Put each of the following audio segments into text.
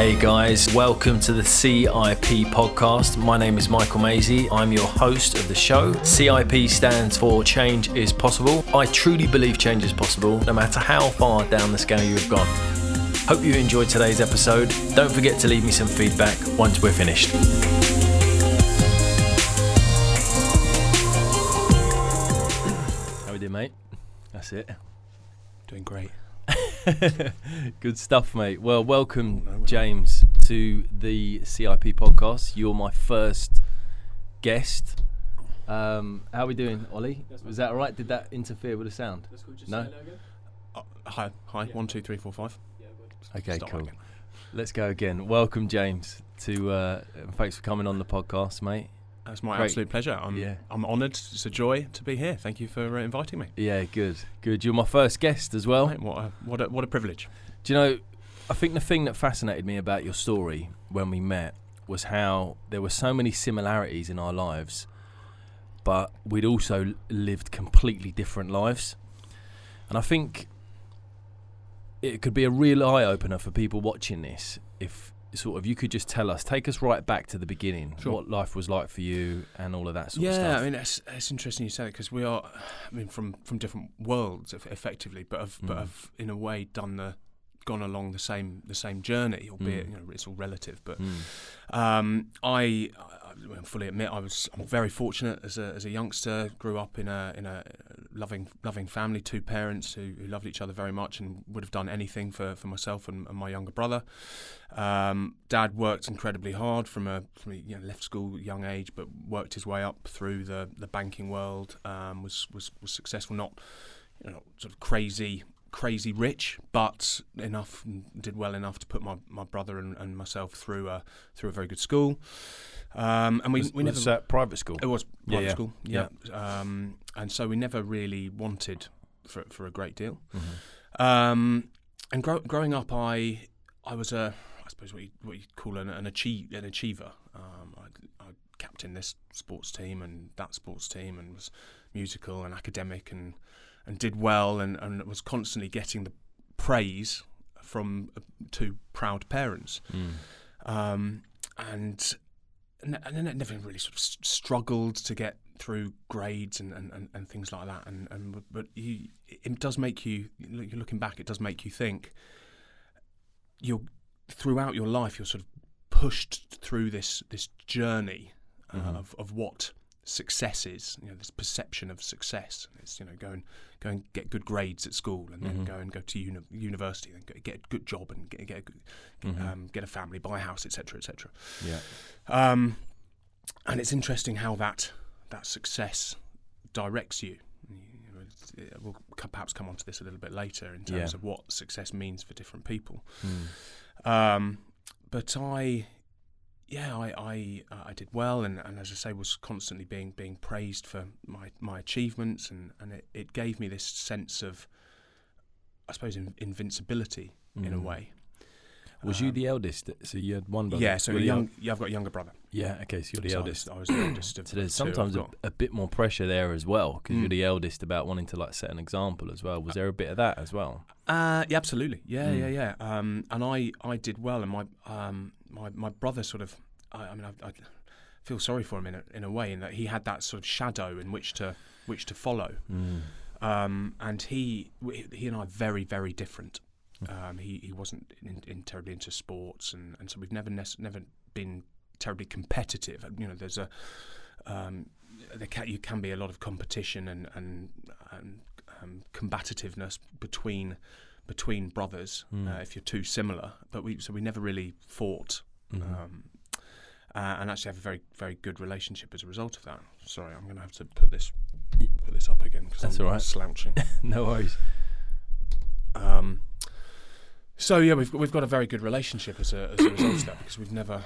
Hey guys, welcome to the CIP podcast. My name is Michael Maisie. I'm your host of the show. CIP stands for Change is Possible. I truly believe change is possible, no matter how far down the scale you have gone. Hope you enjoyed today's episode. Don't forget to leave me some feedback once we're finished. How we doing, mate? That's it. Doing great. Good stuff, mate. Well, welcome, Oh, no, we're not. James, to the CIP podcast. You're my first guest. Um, how are we doing, Ollie? Was that all right? Did that interfere with the sound? No? Uh, hi, hi. One, two, three, four, five. Okay, Start cool. again. Let's go again. Welcome, James, to uh, and thanks for coming on the podcast, mate. It's my Great. absolute pleasure. I'm, Yeah. I'm honoured. It's a joy to be here. Thank you for uh, inviting me. Yeah, good, good. You're my first guest as well. What a what a what a privilege. Do you know? I think the thing that fascinated me about your story when we met was how there were so many similarities in our lives, but we'd also lived completely different lives. And I think it could be a real eye opener for people watching this if sort of you could just tell us, take us right back to the beginning, Sure. what life was like for you and all of that sort yeah, of stuff. I mean it's, it's interesting you say that because we are, I mean, from from different worlds, effectively, but have but Mm. have in a way done the gone along the same the same journey, albeit Mm. you know it's all relative. But Mm. Um, I fully admit I was I'm very fortunate as a as a youngster. Grew up in a in a loving loving family, two parents who, who loved each other very much and would have done anything for, for myself and, and my younger brother. Um, Dad worked incredibly hard from a from a, you know, left school young age, but worked his way up through the, the banking world. Um, was was was successful, not you know sort of crazy crazy rich, but enough did well enough to put my, my brother and, and myself through a through a very good school. Um, and we was, we was never that private school? it was private yeah. school, yeah. Um, and so we never really wanted for for a great deal. Mhm. Um, and grow, growing up, I I was a I suppose what you what you call an an, achieve, an achiever. Um, I, I captained this sports team and that sports team, and was musical and academic, and and did well, and, and was constantly getting the praise from uh, two proud parents. Mm. Um, and and then it never really sort of struggled to get through grades and, and, and, things like that. And, and but you, it does make you. You're looking back, it does make you think. You're throughout your life, you're sort of pushed through this this journey uh, Mhm. of of what success is. You know, this perception of success. It's you know go and go and get good grades at school, and then Mhm. go and go to uni- university, and get, get a good job, and get, get a good, Mhm. um, get a family, buy a house, etc., etc. yeah. Um, and it's interesting how that that success directs you. You know, We'll perhaps come on to this a little bit later in terms Yeah. of what success means for different people. Mm. Um, but I, yeah, I I, uh, I did well, and, and as I say, was constantly being being praised for my, my achievements, and, and it, it gave me this sense of, I suppose, in, invincibility in a Mm. way. Was you Um, the eldest? So you had one brother. Yeah, so Were a you- young, yeah, I've got a younger brother. Yeah, okay, so you're the So I eldest. was, I was the eldest of So there's of two I've sometimes a, a bit more pressure there as well because you're Mm. the eldest about wanting to like set an example as well. Was there a bit of that as well? Uh, yeah, absolutely. Yeah, Mm. yeah, yeah. Um, and I, I did well, and my, um, my, my brother sort of. I, I mean, I, I feel sorry for him in a, in a way, in that he had that sort of shadow in which to, which to follow. Mm. Um, and he, he and I are very, very different. Mm. Um, he, he wasn't in, in terribly into sports, and, and so we've never, never been terribly competitive. You know, there's a, um, there can, you can be a lot of competition and and, and um, combativeness between between brothers Mm. uh, if you're too similar. But we so we never really fought, Mhm. um, uh, and actually have a very very good relationship as a result of that. Sorry, I'm going to have to put this put this up again because I'm all right. slouching. no worries. Um, so yeah, we've got, we've got a very good relationship as a, as a result of that because we've never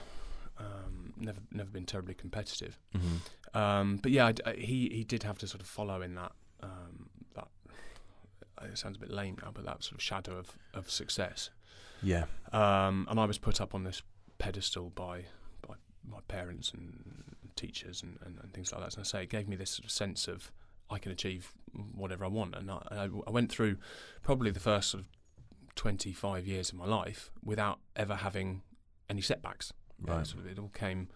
um, never never been terribly competitive. hmm Um, but yeah, I I he he did have to sort of follow in that um, that. It sounds a bit lame now, but that sort of shadow of, of success. Yeah. Um, and I was put up on this pedestal by by my parents and teachers and, and, and things like that. And I say it gave me this sort of sense of I can achieve whatever I want. And I, I, went through probably the first sort of 25 years of my life without ever having any setbacks. Yeah, Right. of it all came.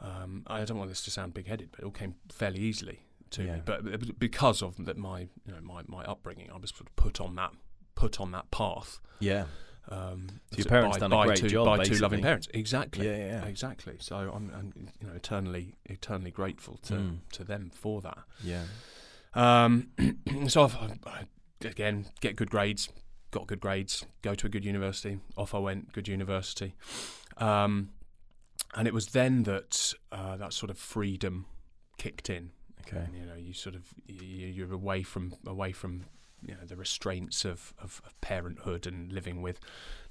Um, I don't want this to sound big-headed, but it all came fairly easily to Yeah. me. But because of that, my you know my, my upbringing, I was sort of put on that put on that path. Yeah. Um, So your parents by, done a by great two, job, by two basically. loving parents. Exactly. Yeah, yeah. Exactly. So I'm, I'm you know eternally eternally grateful to Mm. to them for that. Yeah. Um, so I've, I, I, again, get good grades, got good grades, go to a good university. Off I went, good university. Um, and it was then that uh, that sort of freedom kicked in. Okay. And, you know, you sort of you, you're away from away from you know the restraints of, of, of parenthood and living with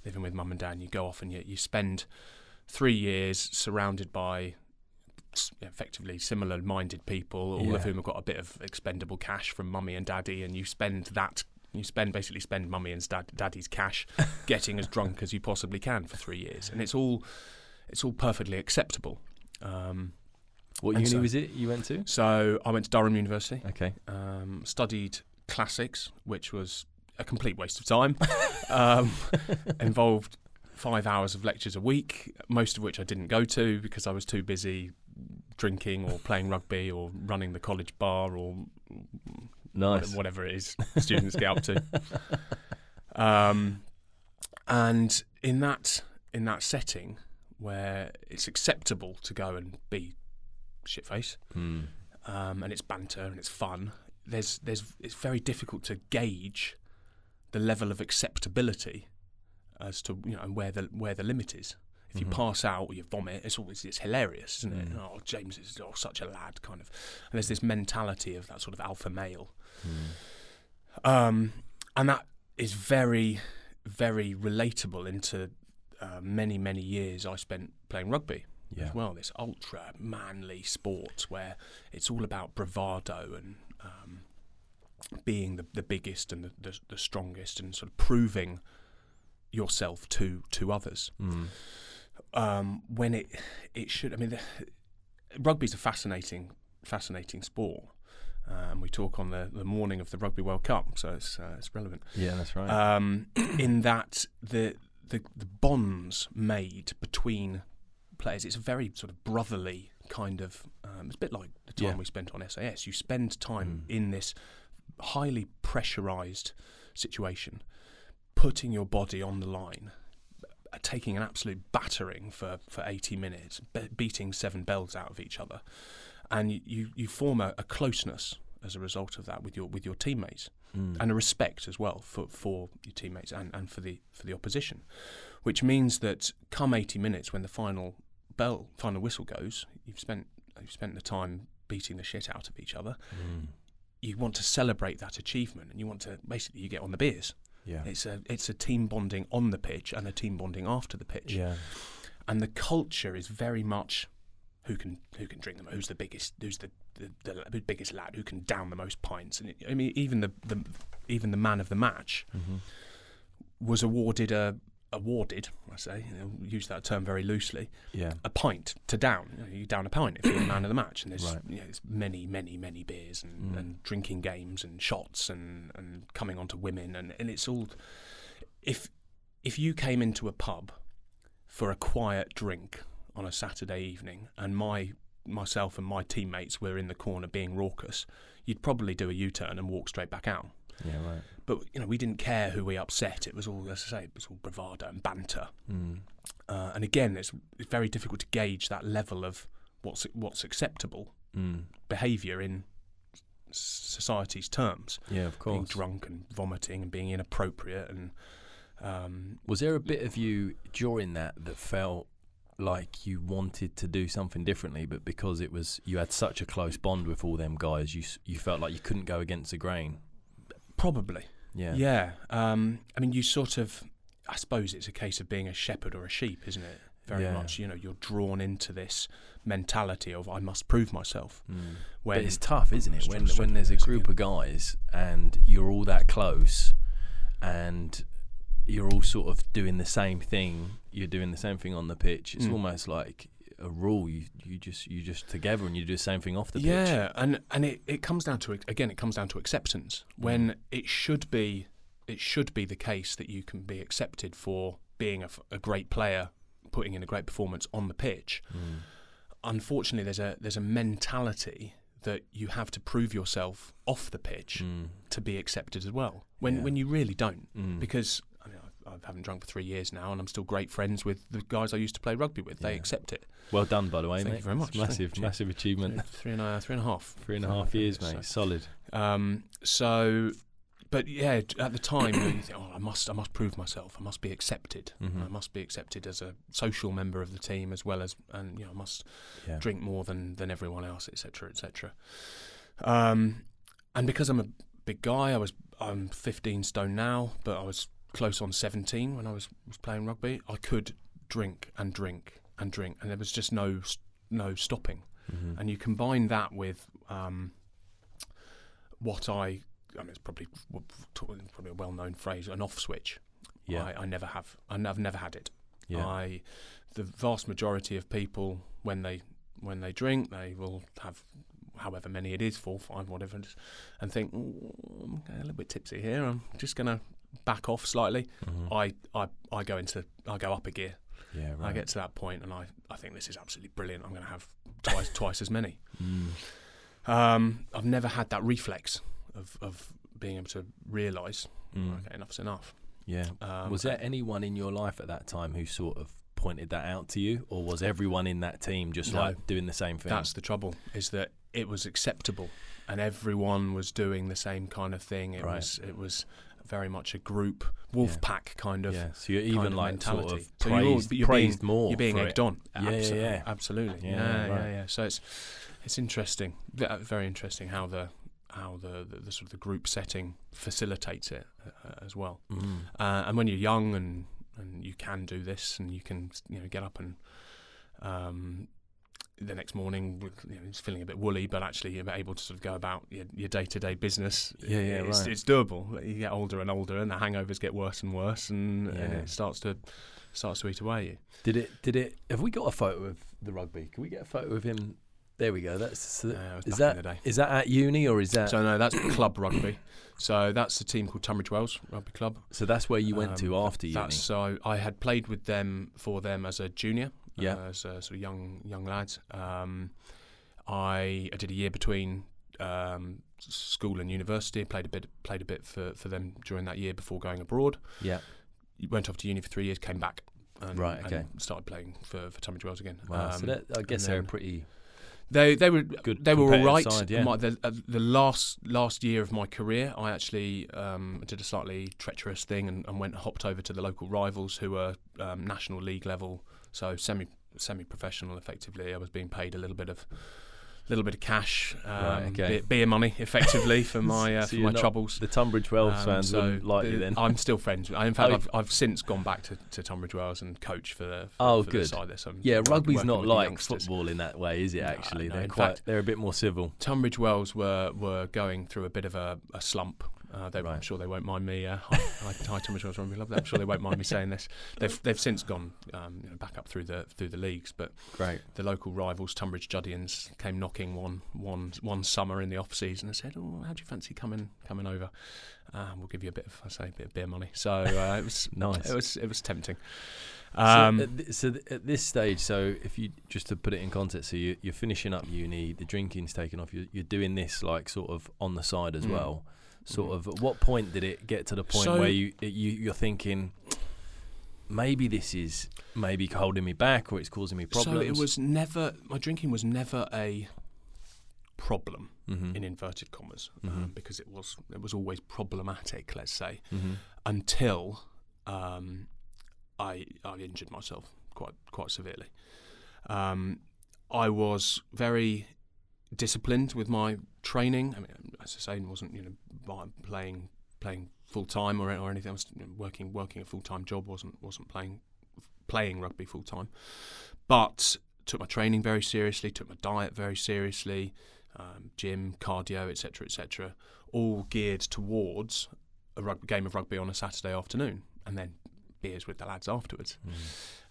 living with mum and dad. And you go off and you, you spend three years surrounded by effectively similar minded people, all Yeah. of whom have got a bit of expendable cash from mummy and daddy, and you spend that. You spend basically spend mummy and dad, daddy's cash getting as drunk as you possibly can for three years, and it's all it's all perfectly acceptable. Um, What uni so- was it you went to? so I went to Durham University, Okay. um, studied classics, which was a complete waste of time. um, involved five hours of lectures a week, most of which I didn't go to because I was too busy drinking or playing rugby or running the college bar or Nice. whatever it is students get up to. Um, and in that in that setting where it's acceptable to go and be shitface, Mm. um, and it's banter and it's fun. There's there's it's very difficult to gauge the level of acceptability as to you know where the where the limit is. If you Mhm. pass out or you vomit, it's always it's hilarious, isn't it? Mm. Oh, James is oh, such a lad, kind of. And there's this mentality of that sort of alpha male, Mm. um, and that is very very relatable into uh, many many years I spent playing rugby Yeah. as well. This ultra manly sport where it's all about bravado and um, being the, the biggest and the, the, the strongest and sort of proving yourself to to others. Mm. Um, when it it should, I mean, the, rugby's a fascinating fascinating sport. Uh, and we talk on the, the morning of the Rugby World Cup, so it's uh, it's relevant Yeah, that's right. um, in that the, the the bonds made between players it's a very sort of brotherly kind of um, it's a bit like the time Yeah. we spent on SAS you spend time Mm. in this highly pressurized situation putting your body on the line uh, taking an absolute battering for, for 80 minutes be- beating seven bells out of each other and you, you, form a, a closeness as a result of that with your with your teammates Mm. and a respect as well for, for your teammates and, and for the for the opposition, which means that come 80 minutes when the final bell final whistle goes, you've spent you've spent the time beating the shit out of each other. Mm. You want to celebrate that achievement, and you want to basically you get on the beers. Yeah. It's a it's a team bonding on the pitch and a team bonding after the pitch, Yeah. and the culture is very much who can who can drink them, who's the biggest, who's the the, the biggest lad, who can down the most pints, and it, I mean even the, the even the man of the match Mm-hmm. was awarded a awarded, I say, use that term very loosely, Yeah. a pint to down. You, know, you down a pint if you're the man of the match, and there's, Right. you know, there's many, many, many beers and, Mm. and drinking games and shots and, and coming on to women, and, and it's all. If if you came into a pub for a quiet drink on a Saturday evening, and my myself and my teammates were in the corner being raucous, you'd probably do a U-turn and walk straight back out. Yeah. Right. But you know, we didn't care who we upset. It was all, as I say, it was all bravado and banter. Mm. Uh, and again, it's, it's very difficult to gauge that level of what's what's acceptable Mm. behaviour in society's terms. Yeah. Of course. Being drunk and vomiting and being inappropriate and um, Was there a bit of you during that that felt like you wanted to do something differently, but because it was you had such a close bond with all them guys, you you felt like you couldn't go against the grain? Probably, Yeah. yeah. Um, I mean, you sort of, I suppose it's a case of being a shepherd or a sheep, isn't it? Very Yeah. much, you know, you're drawn into this mentality of I must prove myself. Mm. When but it's tough, isn't it? When when there's a group of guys and you're all that close, and you're all sort of doing the same thing. You're doing the same thing on the pitch. It's Mm. almost like a rule. You you just you just together and you do the same thing off the pitch. yeah, and and it, it comes down to again, it comes down to acceptance. When it should be, it should be the case that you can be accepted for being a great player putting in a great performance on the pitch. Mm. Unfortunately, there's a there's a mentality that you have to prove yourself off the pitch Mm. to be accepted as well. When Yeah. when you really don't, Mm. because I, mean, I, I haven't drunk for three years now, and I'm still great friends with the guys I used to play rugby with. They Yeah. accept it. well done, by the way, Thank mate. you very It's much. Thank Massive, massive achievement. Three and a three and a half, Three and a half years, So- mate. Solid. Um, so, but yeah, at the time, you, think, oh, I must, I must prove myself. I must be accepted. Mhm. I must be accepted as a social member of the team as well as, and you know, I must Yeah. drink more than than everyone else, etc., etc. Um, and because I'm a big guy, I was I'm 15 stone now, but I was close on 17 when I was was playing rugby. I could drink and drink and drink, and there was just no no stopping Mhm. and you combine that with um, what I, I mean, it's probably probably a well-known phrase, an off switch. yeah. I, I never have. I've never had it. yeah. I, the vast majority of people when they when they drink, they will have however many it is, four, five, whatever, and think "Ooh, I'm a little bit tipsy here. I'm just gonna back off slightly. Mhm. I, I I go into I go up a gear. yeah. Right. I get to that point, and I, I think this is absolutely brilliant. I'm going to have twice twice as many. Mm. Um, I've never had that reflex of, of being able to realise, Mm. okay, enough's enough. Yeah. Um, was there anyone in your life at that time who sort of pointed that out to you, or was everyone in that team just No. like doing the same thing? That's the trouble, is that it was acceptable, and everyone was doing the same kind of thing. It Right. was it was very much a group wolf Yeah. pack kind of. yeah. So you're even like sort mentality. of So you're praised, you're praised being- more. You're being egged it. on. Yeah, Abso- yeah, yeah. absolutely. Yeah, Yeah, yeah, right. yeah. So it's it's interesting, uh, very interesting how the how the, the, the sort of the group setting facilitates it uh, as well. Mm. Uh, and when you're young and, and you can do this and you can you know get up and um, the next morning with, you know, it's feeling a bit woolly, but actually you're able to sort of go about your, your day-to-day business. Yeah, yeah, it's, right. it's doable. You get older and older, and the hangovers get worse and worse, and, and it starts to starts to eat away you. Did it? Did it? Have we got a photo of the rugby? Can we get a photo of him? There we go. That's Uh, is that is that at uni or is that so, no, that's club rugby. So that's the team called Tunbridge Wells Rugby Club. So that's where you went to Um, after uni? That's so I had played with them for them as a junior, Yeah. uh, as a sort of young young lad. Um, I I did a year between um, school and university. Played a bit played a bit for, for them during that year before going abroad. Yeah. Went off to uni for three years, came back. And, Right, okay. started playing for, for Tunbridge Wells again. Wow. so Um, that, I guess they're pretty they they were good. they were all right. Side, yeah. My, the, uh, the last last year of my career, I actually um, did a slightly treacherous thing and, and went hopped over to the local rivals who were um, national league level, so semi semi professional. Effectively, I was being paid a little bit of little bit of cash, um, Right, okay. beer, money, effectively for my uh, So for my troubles. the Tunbridge Wells Um, fans so like you then. I'm still friends. I, in fact, Oh, I've, I've since gone back to, to Tunbridge Wells and coach for the for, Oh, for good. the side there. So I'm yeah, rugby's not like football in that way, is it? Actually, no, they're quite fact- they're a bit more civil. Tunbridge Wells were were going through a bit of a, a slump. Uh, they, I'm sure they won't mind me. Uh, hi, hi, hi, Tunbridge Wells Rugby Club. I'm sure they won't mind me saying this. They've they've since gone um, you know, back up through the through the leagues, but Great. the local rivals, Tunbridge Juddians, came knocking one one one summer in the off season and said, "Oh, how do you fancy coming coming over? Uh, we'll give you a bit of I say a bit of beer money." So uh, it was Nice. it was it was tempting. so, Um, at th- so th- at this stage, so if you just to put it in context, so you, you're finishing up uni, the drinking's taken off. You're, you're doing this like sort of on the side as Mm. well. Sort Mm. of. At what point did it get to the point So- where you, you you're thinking maybe this is maybe holding me back or it's causing me problems? So it was never my drinking was never a problem Mhm. in inverted commas Mhm. um, because it was it was always problematic, let's say, Mhm. until um, I I injured myself quite quite severely. Um, I was very disciplined with my training. I mean, as I say, it wasn't you know playing playing full time or or anything. I was working working a full time job. wasn't wasn't playing playing rugby full time, but took my training very seriously. Took my diet very seriously. Um, gym, cardio, etc., etc., all geared towards a rugby, game of rugby on a Saturday afternoon, and then beers with the lads afterwards.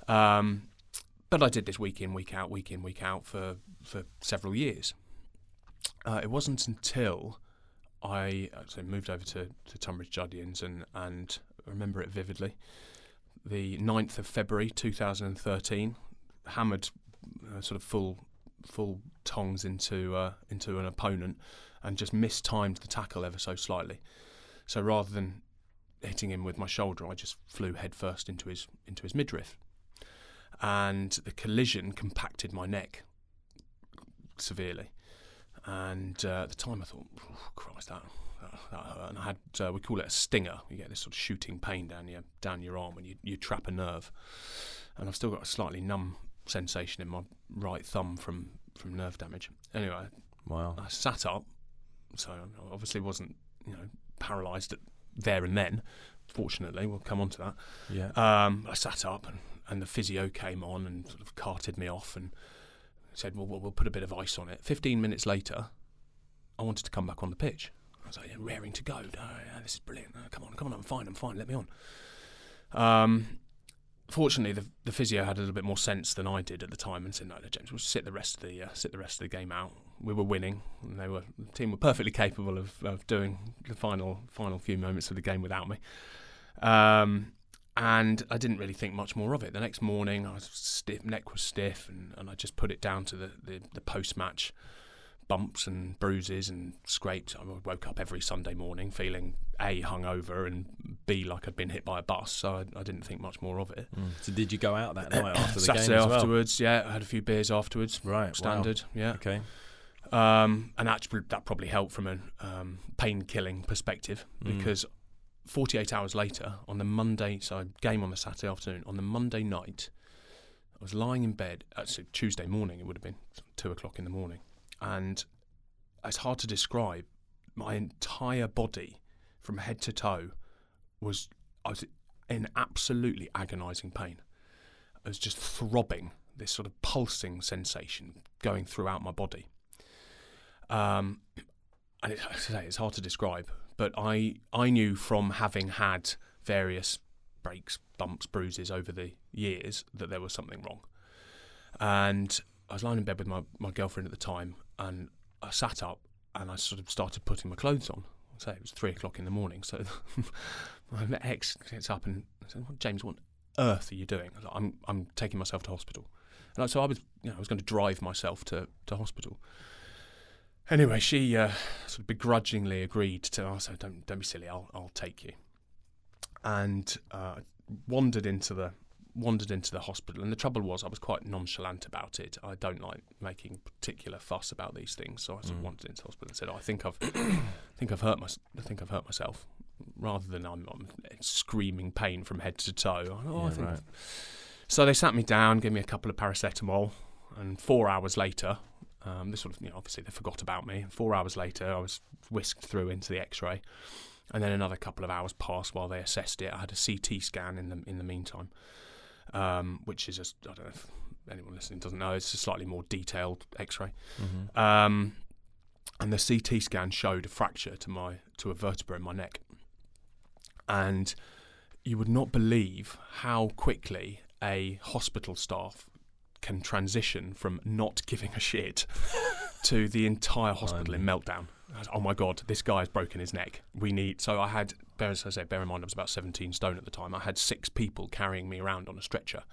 Mm. Um, but I did this week in, week out, week in, week out for for several years. Uh, it wasn't until I uh, so moved over to, to Tunbridge Juddians and and remember it vividly. the 9th of February 2013, hammered uh, sort of full full tongs into uh, into an opponent and just mistimed the tackle ever so slightly. So rather than hitting him with my shoulder, I just flew headfirst into his into his midriff, and the collision compacted my neck severely. And uh, at the time, I thought, "Christ, that that, that hurt." And I had uh, we call it a stinger. You get this sort of shooting pain down your down your arm when you you trap a nerve, and I've still got a slightly numb sensation in my right thumb from from nerve damage. Anyway, Wow. I sat up, so I obviously wasn't you know paralysed at there and then. Fortunately, we'll come on to that. Yeah. Um, I sat up and, and the physio came on and sort of carted me off and said, well, we'll, we'll put a bit of ice on it. 15 minutes later, I wanted to come back on the pitch. I was like, yeah, raring to go. Oh, yeah, this is brilliant. Oh, come on, come on, I'm fine, I'm fine, let me on. Um, fortunately, the, the physio had a little bit more sense than I did at the time and said, no, no James, we'll sit the rest of the uh, sit the rest of the game out. We were winning, and they were the team were perfectly capable of, of doing the final final few moments of the game without me. Um, and I didn't really think much more of it. The next morning, I was stiff, neck was stiff, and, and I just put it down to the, the, the post match bumps and bruises and scrapes. I woke up every Sunday morning feeling A, hungover, and B, like I'd been hit by a bus, so I, I didn't think much more of it. Mm. So did you go out that night after the Saturday game well? afterwards, yeah, I had a few beers afterwards. Right. wow. Standard, yeah. Okay. Um, and actually, that probably helped from a um, pain killing perspective Mm. because 48 hours later, on the Monday, so game on the Saturday afternoon, on the Monday night, I was lying in bed, actually Tuesday morning, it would have been two o'clock in the morning, and it's hard to describe. My entire body, from head to toe, was I was in absolutely agonising pain. I was just throbbing, this sort of pulsing sensation going throughout my body. Um, and it, I say, it's hard to describe, but I I knew from having had various breaks, bumps, bruises over the years that there was something wrong. And I was lying in bed with my, my girlfriend at the time, and I sat up and I sort of started putting my clothes on. So it was three o'clock in the morning. So my ex gets up and said, "What, "James, what on earth are you doing?" "I'm I'm taking myself to hospital." And so I was, you know, I was going to drive myself to, to hospital. Anyway, she uh, sort of begrudgingly agreed to. I said, "Don't don't be silly. I'll I'll take you." And uh, wandered into the wandered into the hospital. And the trouble was, I was quite nonchalant about it. I don't like making particular fuss about these things, so I sort of Mm. wandered into hospital and said, oh, "I think I've I think I've hurt my I think I've hurt myself." Rather than I'm, I'm screaming pain from head to toe. Oh, I Yeah, think right. so they sat me down, gave me a couple of paracetamol, and four hours later, um, this sort of, you know, obviously they forgot about me. Four hours later, I was whisked through into the X-ray, and then another couple of hours passed while they assessed it. I had a CT scan in the in the meantime, um, which is just I don't know if anyone listening doesn't know. It's a slightly more detailed X-ray. Mhm. Um, and the CT scan showed a fracture to my to a vertebra in my neck. And you would not believe how quickly a hospital staff can transition from not giving a shit to the entire hospital in meltdown. Was, Oh my god, this guy has broken his neck. We need. So I had, bear, as I say, bear in mind I was about 17 stone at the time. I had six people carrying me around on a stretcher,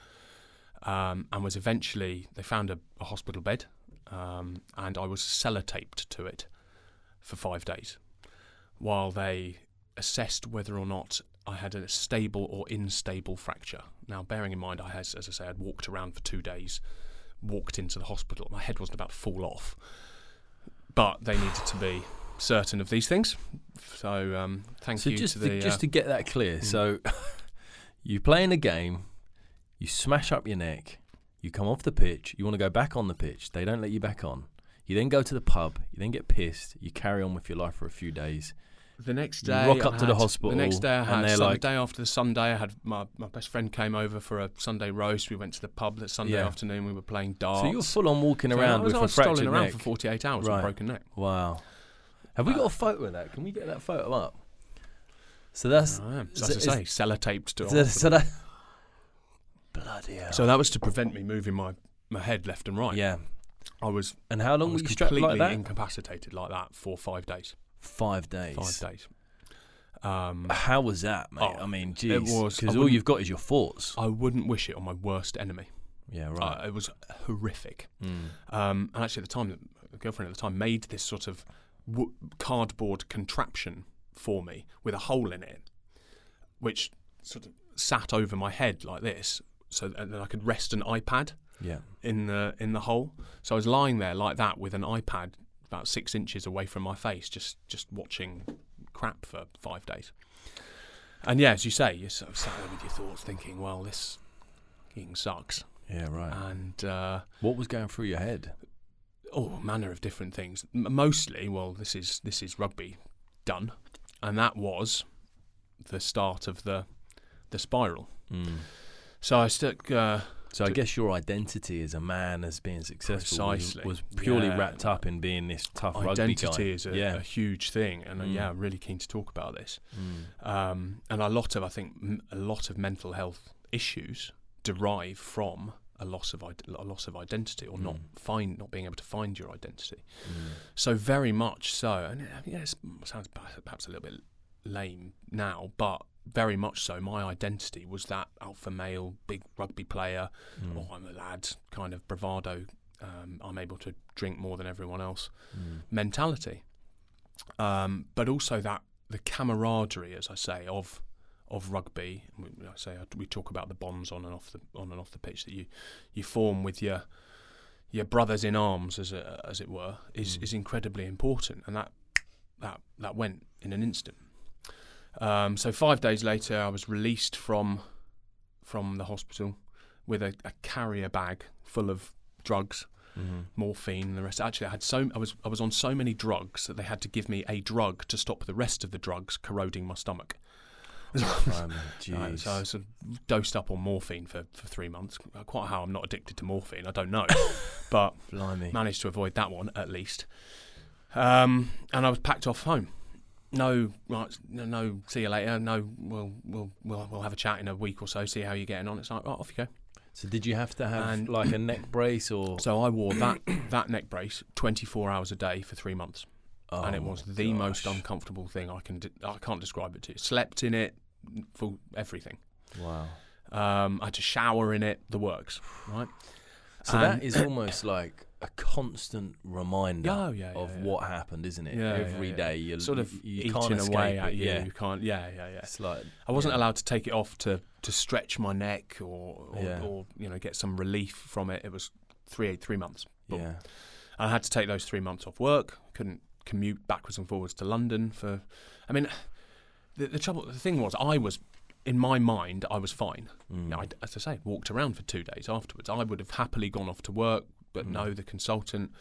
um, and was eventually they found a, a hospital bed, um, and I was sellotaped to it for five days, while they assessed whether or not I had a stable or unstable fracture. Now, bearing in mind, I had, as I say, I'd walked around for two days, walked into the hospital. My head wasn't about to fall off, but they needed to be certain of these things. So, um, thank So you just to to, the. just uh, to get that clear, mm. so you play in a game, you smash up your neck, you come off the pitch, you want to go back on the pitch, they don't let you back on. You then go to the pub, you then get pissed, you carry on with your life for a few days. The next day, rock I up to the had- hospital The next day, I had. they're so like- the day after the Sunday, I had my, my best friend came over for a Sunday roast. We went to the pub that Sunday Yeah. afternoon. We were playing darts. So you're full on walking So around I was, with I a was strolling fractured around neck. for 48 hours with a broken neck. Wow. Have we uh, got a photo of that? Can we get that photo up? So that's I am. So as I say, sellotaped to so, so that bloody hell. So that was to prevent me moving my, my head left and right. yeah. I was, And how I long were was you strapped completely like that? incapacitated like that for five days. Five days. Five days. Um, How was that, mate? Oh, I mean, it was- because all you've got is your thoughts. I wouldn't wish it on my worst enemy. Yeah, Uh, right. it was horrific. Mm. Um, and actually, at the time, the girlfriend at the time made this sort of w- cardboard contraption for me with a hole in it, which sort of sat over my head like this, so that I could rest an iPad Yeah. in the in the hole. So I was lying there like that with an iPad about six inches away from my face, just just watching crap for five days. And yeah, as you say, you're sort of sat there with your thoughts, thinking, "Well, this fucking sucks." Yeah, right. And uh, what was going through your head? oh, manner of different things. M- mostly, well, this is this is rugby done, and that was the start of the the spiral. Mm. So I stuck. Uh, So I guess your identity as a man as being successful was, Precisely. was purely Yeah. wrapped up in being this tough rugby guy. identity is a, yeah. a huge thing, and uh, Mm. yeah, I'm really keen to talk about this. Mm. Um, and a lot of, I think, m- a lot of mental health issues derive from a loss of id- a loss of identity, or not Mm. find not being able to find your identity. Mm. So very much so, and yeah, it sounds perhaps a little bit lame now, but very much so. My identity was that alpha male, big rugby player. Mm. Oh, I'm a lad, kind of bravado. Um, I'm able to drink more than everyone else. Mm. Mentality, um, but also that the camaraderie, as I say, of of rugby. We, I say we talk about the bonds on and off the on and off the pitch that you you form with your your brothers in arms, as a, as it were, is Mm. is incredibly important, and that that that went in an instant. Um, so five days later, I was released from from the hospital with a, a carrier bag full of drugs, Mhm. morphine, and the rest. Actually, I had so I was I was on so many drugs that they had to give me a drug to stop the rest of the drugs corroding my stomach. Right, so I was sort of dosed up on morphine for, for three months. Quite how I'm not addicted to morphine, I don't know, but Blimey. managed to avoid that one at least. Um, and I was packed off home. No, right, no, no, see you later. No, we'll we'll we'll we'll have a chat in a week or so. See how you're getting on. It's like right, off you go. So did you have to have And- like a neck brace or? So I wore that that neck brace 24 hours a day for three months, Oh and it was the most uncomfortable thing I can. De- I can't describe it to you. Slept in it for everything. Wow. Um, I had to shower in it. The works, right? So And- that is almost like a constant reminder Oh, yeah, yeah, of yeah. what happened, isn't it? Every day you're sort of you, you eating can't escape away it. at you. Yeah. You can't. Yeah, yeah, yeah. It's like I wasn't allowed to take it off to, to stretch my neck or or, or you know get some relief from it. It was three three months. Boom. Yeah. I had to take those three months off work. Couldn't commute backwards and forwards to London for. I mean, the, the trouble, the thing was, I was in my mind, I was fine. Mm. I, as I say, walked around for two days afterwards. I would have happily gone off to work, but Mm. no, the consultant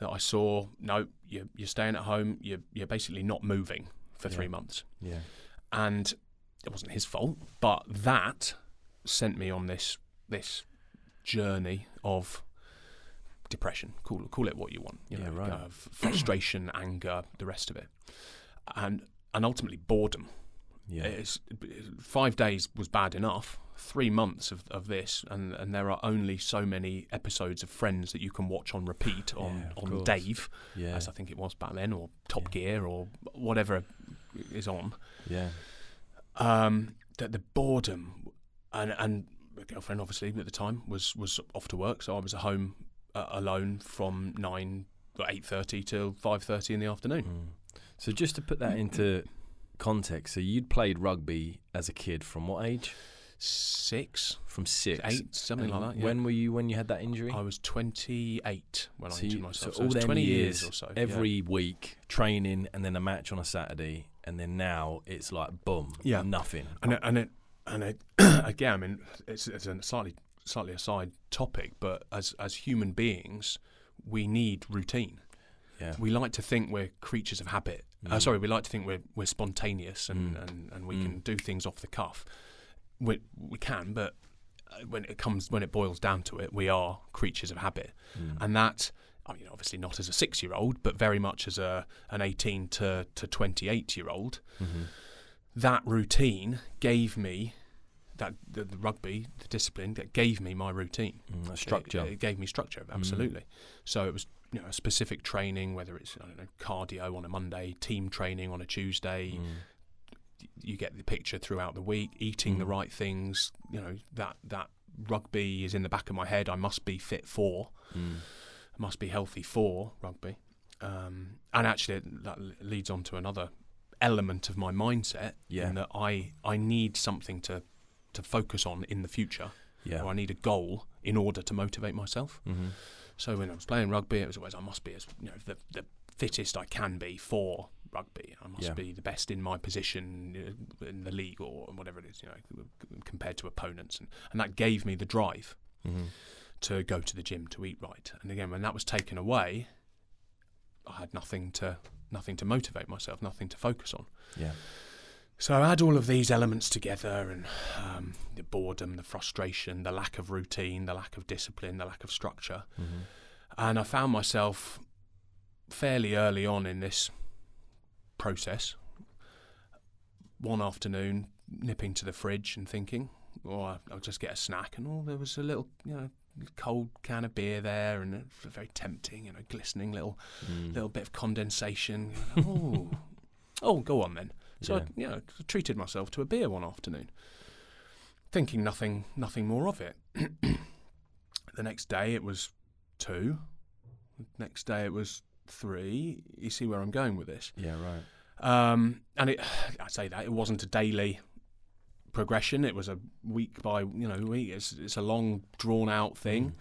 that I saw, no, you're, you're staying at home. You're, you're basically not moving for three months yeah. and it wasn't his fault, but that sent me on this this journey of depression. Call call it what you want. You Yeah, know, right. uh, frustration, anger, the rest of it, and and ultimately boredom. Yeah. It's, five days was bad enough. Three months of, of this, and, and there are only so many episodes of Friends that you can watch on repeat on, Yeah, on course. Dave, yeah. as I think it was back then, or Top Yeah. Gear, or whatever is on yeah. um, that the boredom and and my girlfriend obviously at the time was was off to work, so I was at home uh, alone from nine or eight thirty till five thirty in the afternoon. Mm. So just to put that into context, so you'd played rugby as a kid from what age? Six, From six. eight, something like that. Yeah. When were you when you had that injury? I was twenty eight when So I injured you- myself. so So, it all was them twenty years, years or so. yeah. Every week training and then a match on a Saturday, and then now it's like boom, Yeah. nothing. and it, and it and it, again, I mean, it's, it's a slightly slightly aside topic, but as as human beings, we need routine. yeah, we like to think we're creatures of habit. Uh, Mm. sorry, we like to think we're we're spontaneous and, Mm. and, and we Mm. can do things off the cuff. We we can, but uh, when it comes when it boils down to it, we are creatures of habit, Mm. and that. I mean, obviously not as a six-year-old, but very much as a an eighteen to to twenty-eight-year-old. Mhm. That routine gave me that the, the rugby, the discipline that gave me my routine. Mm, a It- structure. It, gave me structure, absolutely. So it was you know a specific training, whether it's I don't know cardio on a Monday, team training on a Tuesday, Mm. You get the picture throughout the week. Eating the Mm. right things, you know that that rugby is in the back of my head. I must be fit for, Mm. I must be healthy for rugby. Um, and actually, that leads on to another element of my mindset. Yeah. In that I I need something to to focus on in the future, Yeah. or I need a goal in order to motivate myself. Mm-hmm. So when I was playing rugby, it was always I must be as you know the the fittest I can be for rugby. I must Yeah. be the best in my position uh, in the league or whatever it is, you know, compared to opponents, and and that gave me the drive Mm-hmm. to go to the gym to eat right. And again, when that was taken away, I had nothing to nothing to motivate myself, nothing to focus on. Yeah. So I add all of these elements together, and um, the boredom, the frustration, the lack of routine, the lack of discipline, the lack of structure, Mm-hmm. and I found myself fairly early on in this process. One afternoon, nipping to the fridge and thinking, "Oh, I- I'll just get a snack," and oh, there was a little, you know, cold can of beer there, and it was very tempting, you know, glistening little Mm. little bit of condensation. Oh, oh, go on then. So Yeah. I, you know, treated myself to a beer one afternoon, thinking nothing, nothing more of it. the next day it was two. The Next day it was three. You see where I'm going with this? Yeah. Right. Um, and it, I say that it wasn't a daily progression. It was a week by you know week. It's, it's a long drawn out thing. Mm.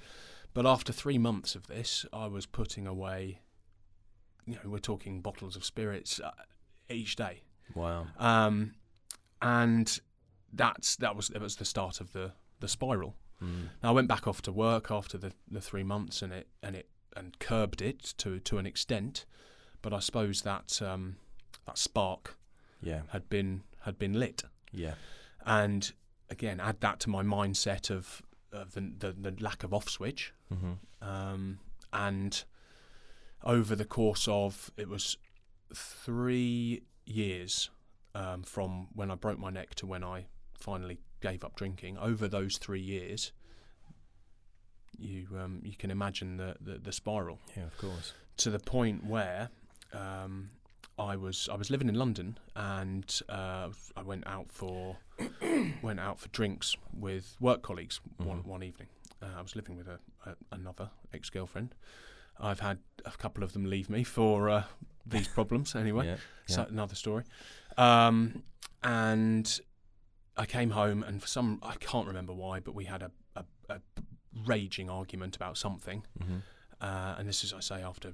But after three months of this, I was putting away. You know, we're talking bottles of spirits uh, each day, Wow. um, and that's that was that was the start of the the spiral. Mm. Now, I went back off to work after the, the three months, and it and it and curbed it to to an extent. But I suppose that um, that spark Yeah. had been had been lit, Yeah. and again, add that to my mindset of, of the, the the lack of off switch, Mm-hmm. um, and over the course of it was three years um, from when I broke my neck to when I finally gave up drinking. Over those three years, you um, you can imagine the, the, the spiral Yeah. Of course. to the point where um, I was I was living in London and uh, I went out for went out for drinks with work colleagues one Mhm. one evening. Uh, I was living with a, a another ex girlfriend. I've had a couple of them leave me for uh, these problems anyway. Yeah. So another story. Um, and I came home, and for some I can't remember why, but we had a, a, a raging argument about something. Mm-hmm. Uh, and this is, I say, after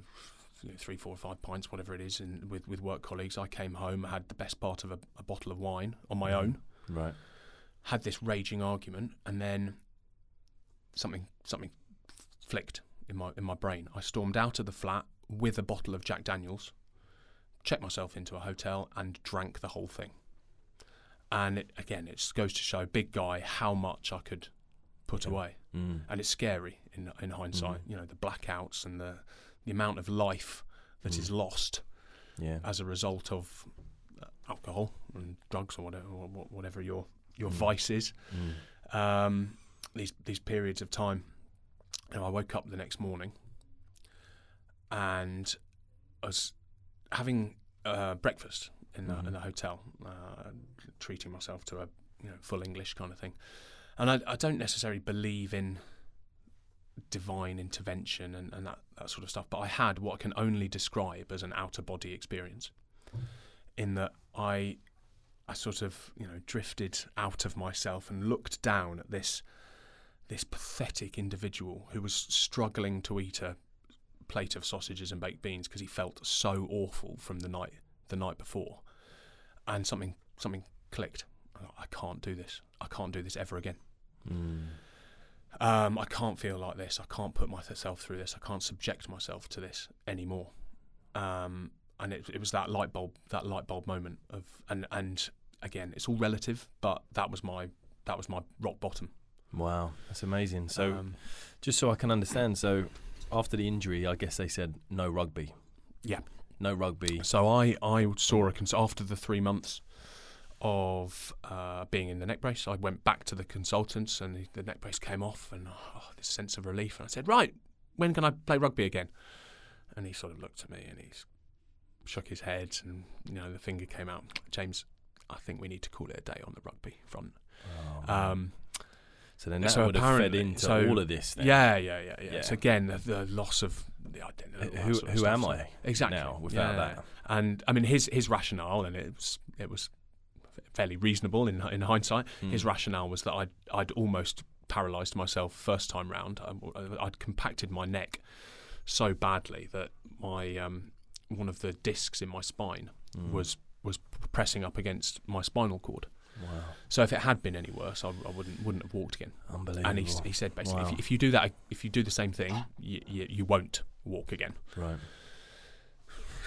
you know, three, four, five pints, whatever it is, and with, with work colleagues, I came home, had the best part of a, a bottle of wine on my Mhm. own, Right. had this raging argument, and then something something flicked in my in my brain. I stormed out of the flat with a bottle of Jack Daniels, checked myself into a hotel, and drank the whole thing. And it, again, it goes to show, big guy, how much I could put Yeah. away Mm. and it's scary in in hindsight. Mm. You know, the blackouts and the the amount of life that is Mm. lost Yeah. as a result of uh, alcohol and drugs or whatever or whatever your your Mm. vice is. Mm. Um, these these periods of time. You know, I woke up the next morning and I was having uh, breakfast in the, Mhm. in the hotel, uh, treating myself to a you know full English kind of thing. And I, I don't necessarily believe in divine intervention and, and that, that sort of stuff, but I had what I can only describe as an outer body experience. In that I I sort of, you know, drifted out of myself and looked down at this this pathetic individual who was struggling to eat a plate of sausages and baked beans because he felt so awful from the night the night before. And something something clicked. I can't do this. I can't do this ever again. Mm. Um, I can't feel like this. I can't put myself through this. I can't subject myself to this anymore. Um, and it, it was that light bulb, that light bulb moment of, and and again, it's all relative, but that was my that was my rock bottom. Wow. That's amazing. So, um, just so I can understand, so after the injury, I guess they said no rugby. Yeah. No rugby. so I I saw a cons- after the three months of uh, being in the neck brace, I went back to the consultants, and the, the neck brace came off, and oh, this sense of relief, and I said, right, when can I play rugby again? And he sort of looked at me and he shook his head, and you know the finger came out. James, I think we need to call it a day on the rugby front. Oh, Um, so then that so would have fed into so- all of this. Then. yeah, yeah, yeah, yeah. Yeah. So again, the, the loss of the identity. Who, that sort of who am I exactly now without Yeah, that? And I mean, his his rationale, and it was it was fairly reasonable in in hindsight. His Mm. rationale was that I'd I'd almost paralysed myself first time round. I, I'd compacted my neck so badly that my um, one of the discs in my spine Mm. was was pressing up against my spinal cord. wow, So if it had been any worse, I, I wouldn't wouldn't have walked again. unbelievable. And he, he said basically, if, Wow. you- if you do that, if you do the same thing, you, you, you won't walk again. right.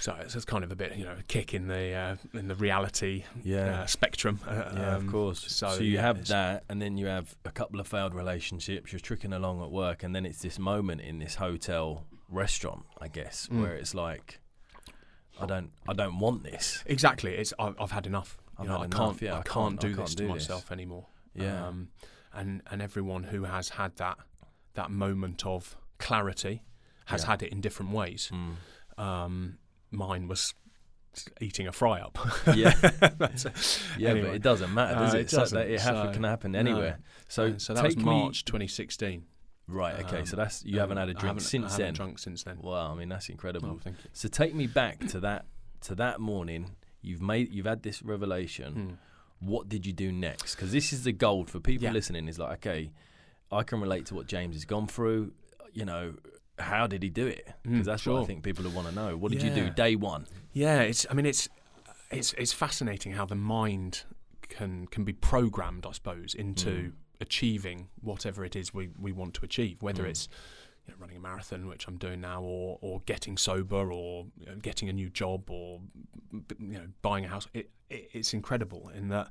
So it's, it's kind of a bit, you know, a kick in the uh, in the reality Yeah. uh, spectrum. Uh, Yeah, um, of course. so, So, you yeah, have that, and then you have a couple of failed relationships. You're tricking along at work, and then it's this moment in this hotel restaurant, I guess, Mm. where it's like, I don't, I don't want this. Exactly. It's I've, I've had enough. I've know, had I enough, can't. yeah, I I can't can't- do I this can't to do this. myself anymore. Yeah. Um, and and everyone who has had that that moment of clarity has had it in different ways. Mm. Um, mine was eating a fry up. Yeah. Yeah, Anyway. but it doesn't matter, does Uh, it? it doesn't, that it so- can happen no. anywhere. So, Uh, so that was March me 2016. right. Okay, Um, so that's you haven't had a Um, drink since I haven't then. drunk since then. Wow, I mean that's incredible. Oh, thank you. So take me back to that to that morning. You've made you've had this revelation. Hmm. What did you do next? Because this is the gold for people Yeah. listening. Is like, okay, I can relate to what James has gone through. You know, how did he do it? Because Mm, that's what I think people would want to know. What did you do day one? Yeah, it's. I mean, it's it's it's fascinating how the mind can can be programmed, I suppose, into Mm. achieving whatever it is we, we want to achieve. Whether Mm. it's you know, running a marathon, which I'm doing now, or or getting sober, or you know, getting a new job, or you know, buying a house. It, it it's incredible in that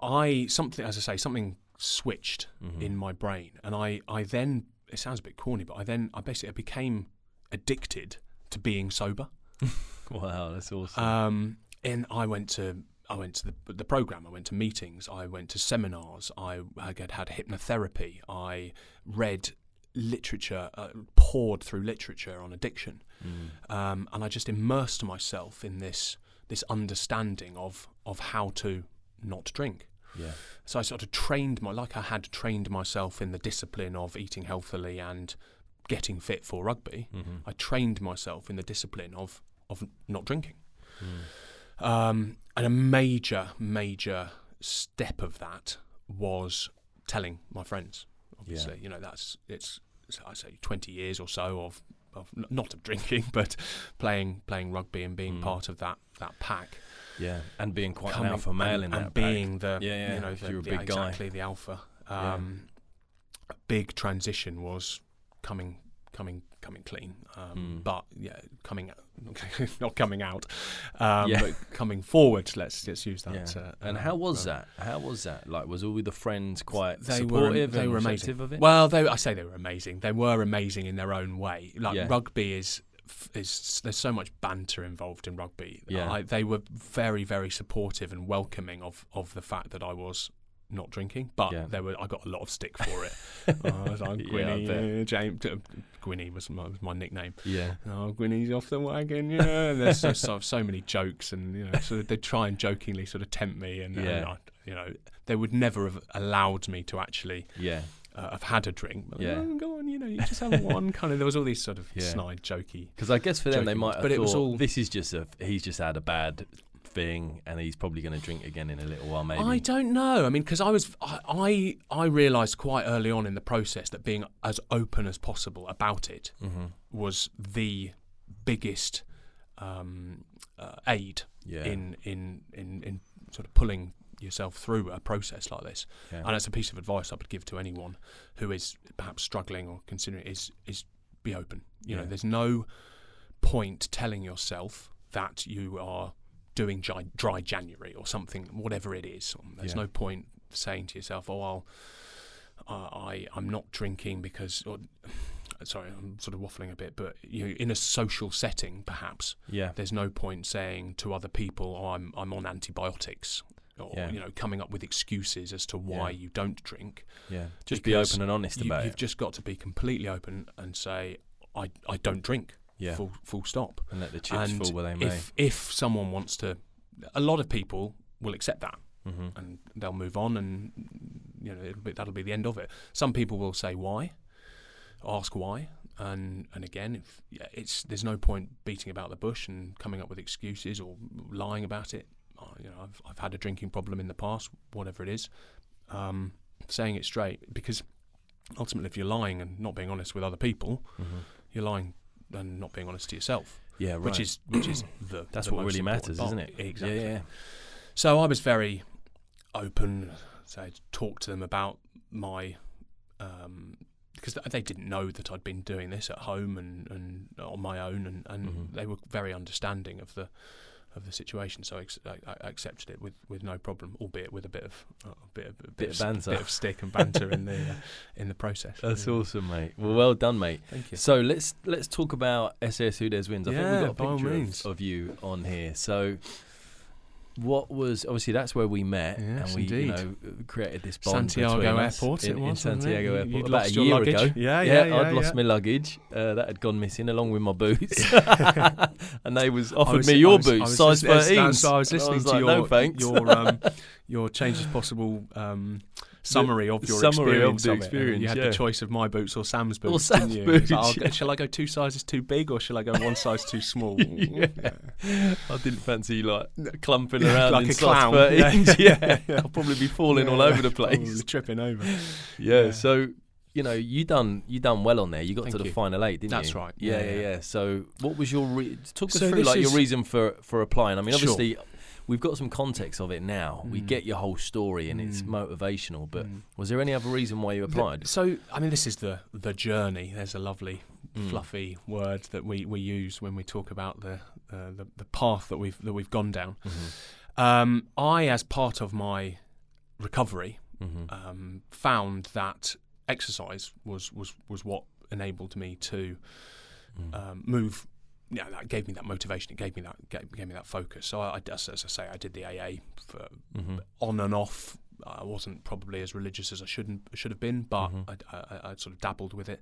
I something, as I say, something switched Mhm. in my brain, and I I then it sounds a bit corny, but I then I basically I became addicted to being sober. Wow, that's awesome. Um, and I went to I went to the the program. I went to meetings. I went to seminars. I had had hypnotherapy. I read literature, uh, poured through literature on addiction, Mm. um, and I just immersed myself in this this understanding of of how to not drink. Yeah. So I sort of trained my like I had trained myself in the discipline of eating healthily and getting fit for rugby. hmm I trained myself in the discipline of of not drinking. Mm. Um, and a major, major step of that was telling my friends. Obviously, you know that's it's, it's I say twenty years or so of of not of drinking, but playing playing rugby and being Mm. part of that that pack. Yeah, and being quite Coming- an alpha male and, in and that pack. being the Yeah, yeah, you know the, you're a the- big guy. exactly the alpha. Yeah. Um, A big transition was coming coming coming clean, um, Mm. but yeah, coming not coming out, um, Yeah. but coming forward. Let's let's use that. Yeah. Uh, and uh, how was that? How was that? Like, was all the friends quite They were- supportive they were amazing. of it? Well, they, I say they were amazing. They were amazing in their own way. Like Yeah. rugby is is there's so much banter involved in rugby. Yeah. I, they were very very supportive and welcoming of of the fact that I was not drinking, but Yeah. there were I got a lot of stick for it. oh, I was like, Yeah, Gwynny, bet. uh, James, uh, Gwynny was my, was my nickname. yeah. Oh, Gwynny's off the wagon, yeah. And there's so, so, so many jokes, and you know, so they try and jokingly sort of tempt me, and, and I, you know, they would never have allowed me to actually Yeah. Uh, have had a drink. But, Yeah. "Oh, go on, you know, you just have one. kind of, there was all these sort of Yeah. snide, jokey. Because I guess for them, they might have but thought it was all- this is just a he's just had a bad thing, and he's probably going to drink again in a little while, maybe. I don't know. I mean, because I was, I, I, I realised quite early on in the process that being as open as possible about it hmm was the biggest um, uh, aid Yeah. in, in in in sort of pulling yourself through a process like this. yeah. And that's a piece of advice I would give to anyone who is perhaps struggling or considering is is be open. You know, there's no point telling yourself that you are doing dry, dry January or something, whatever it is. There's Yeah. no point saying to yourself, "Oh, I'll, uh, I I'm not drinking because." Or, sorry, I'm sort of waffling a bit, but you know, in a social setting, perhaps yeah. there's no point saying to other people, "Oh, I'm I'm on antibiotics," or Yeah. you know, coming up with excuses as to why Yeah. you don't drink. Yeah. Just be open and honest You, about you've it. just got to be completely open and say, "I I don't drink." Yeah. Full full stop. and let the chips and fall where they may. if if someone wants to, a lot of people will accept that hmm and they'll move on, and you know it'll be, that'll be the end of it. Some people will say why, ask why, and and again, if, yeah, it's there's no point beating about the bush and coming up with excuses or lying about it. Uh, You know, I've I've had a drinking problem in the past, whatever it is. Um, saying it straight because ultimately, if you're lying and not being honest with other people, hmm you're lying and not being honest to yourself, Yeah, right. which is which is the that's the what really matters, part. isn't it? Exactly. Yeah, yeah. So I was very open. So I talked to them about my um, because they didn't know that I'd been doing this at home and, and on my own, and, and Mhm. they were very understanding of the of the situation. So I, ex- I, I accepted it with, with no problem, albeit with a bit of uh, a bit of a Bit of s- banter. bit of stick and banter in the uh, in the process. That's Yeah. awesome, mate. Well, well done, mate. Thank you. So let's let's talk about SAS Who Dares Wins. I Yeah, think we've got a picture of, of you on here. So what was obviously that's where we met Yes, and we you know created this bond Santiago Airport, in, it was, it? Santiago Airport you'd about lost a your year luggage. ago. Yeah, yeah, yeah, I'd lost yeah. my luggage uh, that had gone missing along with my boots, and they was offered was- me your was- boots, size thirteen. So I was listening to like, your no thanks. your um, your changes possible um, summary of your summary of experience. the it. And experience, You had yeah. the choice of my boots or Sam's Or boots. Sam's you? Like, boots, I'll go- yeah. Shall I go two sizes too big or shall I go one size too small? Yeah. I didn't fancy like clumping around Like in a clown. 13s. Yeah. I'll probably be falling all over the place. tripping over. Yeah, so you know, you done you done well on there. You got Thank to the you. final eight, didn't That's you? right. Yeah, Yeah, yeah, yeah. So, what was your re- talk us So through like your reason for for applying? I mean, Sure. We've got some context of it now. We Mm. get your whole story and it's Mm. motivational. But Mm. was there any other reason why you The- applied? so I mean, this is the the journey. There's a lovely Mm. fluffy word that we, we use when we talk about the, uh, the the path that we've that we've gone down. Mhm. Um, I, as part of my recovery, Mhm. um, found that exercise was was was what enabled me to Mm. um, move. Yeah, that gave me that motivation. It gave me that gave, gave me that focus. So I, I, as I say, I did the AA for Mhm. on and off. I wasn't probably as religious as I shouldn't should have been, but Mhm. I, I, I sort of dabbled with it.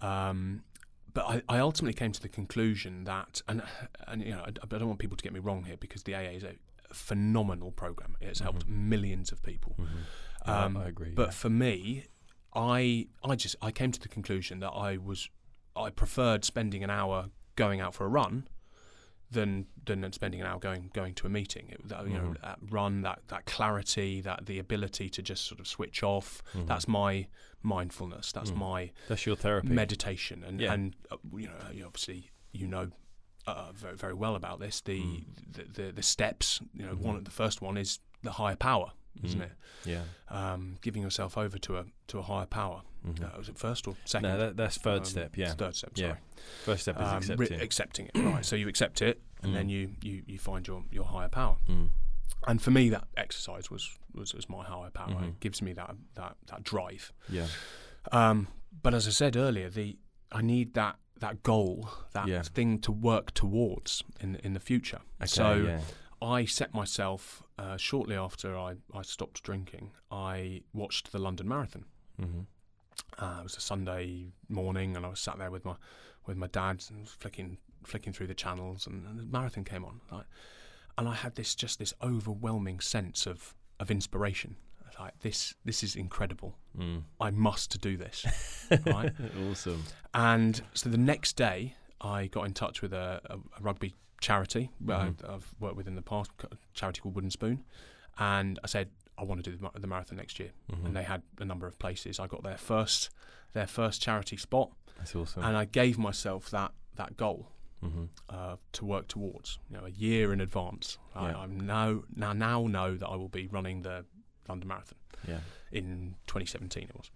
Um, but I, I ultimately came to the conclusion that, and and you know, I, I don't want people to get me wrong here because the AA is a phenomenal program. It's helped millions of people. Mhm. Yeah, Um, I agree. But yeah. for me, I I just I came to the conclusion that I was I preferred spending an hour going out for a run than than spending an hour going going to a meeting. It, that, you know, Mhm. that run that that clarity, that the ability to just sort of switch off. Mhm. That's my mindfulness. That's Mm. my that's your therapy. meditation. And Yeah. and uh, you know, you obviously you know. Uh, very very well about this. The Mm. the, the the steps. You know, Mhm. one the first one is the higher power, isn't Mm. it? yeah. um, giving yourself over to a to a higher power. Mhm. Uh, was it first or second? No, that, that's third Um, step. Yeah. third step. Yeah. First step is Um, accepting. re- accepting it. right. So you accept it, and then Mm. you, you you find your your higher power. Mm. And for me, that exercise was was, was my higher power. Mhm. It gives me that that that drive. Yeah. Um, but as I said earlier, the I need that that goal, that Yeah. thing to work towards in in the future. Okay, so yeah. I set myself uh, shortly after I, I stopped drinking. I watched the London Marathon. hmm Uh, it was a Sunday morning, and I was sat there with my with my dad and flicking flicking through the channels, and, and the marathon came on, like, and I had this just this overwhelming sense of of inspiration. Like this, this is incredible. Mm. I must do this, right? awesome. And so the next day, I got in touch with a, a, a rugby charity uh, Mhm. I've worked with in the past, a charity called Wooden Spoon, and I said I want to do the, mar- the marathon next year, Mhm. and they had a number of places. I got their first their first charity spot, That's awesome. and I gave myself that that goal hmm uh, to work towards. You know, a year in advance. I, Yeah. I'm now now now know that I will be running the London Marathon Yeah. in 2017. It was.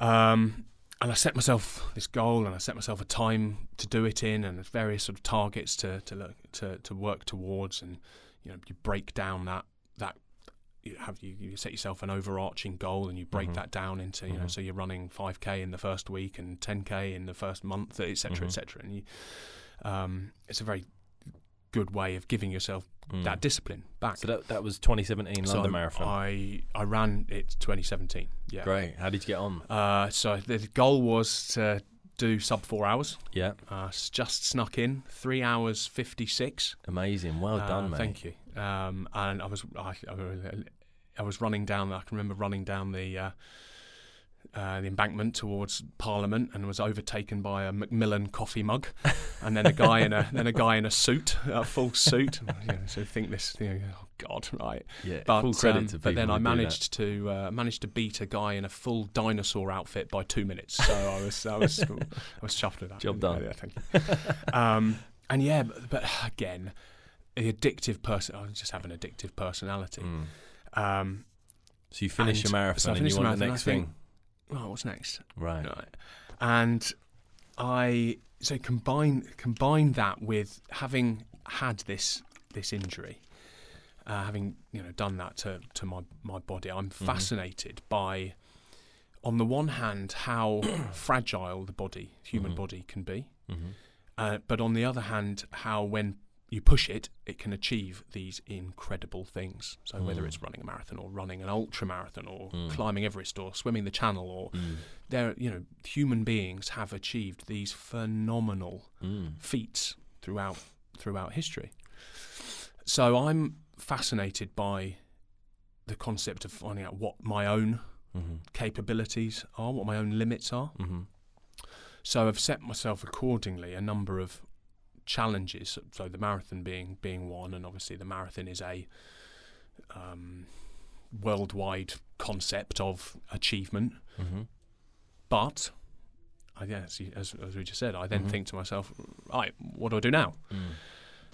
Um, and I set myself this goal, and I set myself a time to do it in, and various sort of targets to to look, to to work towards, and you know you break down that that you have you, you set yourself an overarching goal, and you break Mhm. that down into you know Mhm. so you're running 5k in the first week and 10k in the first month, etc. Mhm. etc. And you, um, it's a very good way of giving yourself Mm. that discipline back. So that that was 2017 So London Marathon. I I ran it 2017. Yeah. Great. How did you get on? Uh, so the goal was to do sub four hours. Yeah. Uh, just snuck in three hours fifty six. Amazing. Well done, mate. Thank you. um, and I was I, I, I was running down. I can remember running down the. Uh, the embankment towards Parliament and was overtaken by a Macmillan coffee mug, and then a guy in a then a guy in a suit, a full suit. you know, so think this, you know, oh God, right? Yeah, But full credit um, to but then I managed to uh, managed to beat a guy in a full dinosaur outfit by two minutes. So I was I was I was chuffed with that. Job done. Yeah, thank you. um, and yeah, but, but again, the addictive person. I just have an addictive personality. Mm. Um, So you finish And your marathon I and you want the next thing, oh, what's next? right? Right. And I so combine combine that with having had this this injury, uh, having you know done that to to my my body. I'm Mm-hmm. fascinated by, on the one hand, how fragile the body, human Mhm. body, can be, hmm uh, but on the other hand, how when you push it, it can achieve these incredible things. So whether Mm. it's running a marathon or running an ultra marathon or Mm. climbing Everest or swimming the Channel or Mm. there you know human beings have achieved these phenomenal Mm. feats throughout throughout history so i'm fascinated by the concept of finding out what my own hmm capabilities are what my own limits are hmm so i've set myself accordingly a number of challenges so the marathon being being one and obviously the marathon is a um, worldwide concept of achievement hmm But I guess, as, as we just said, I then Mhm. think to myself, right, what do I do now? Mm.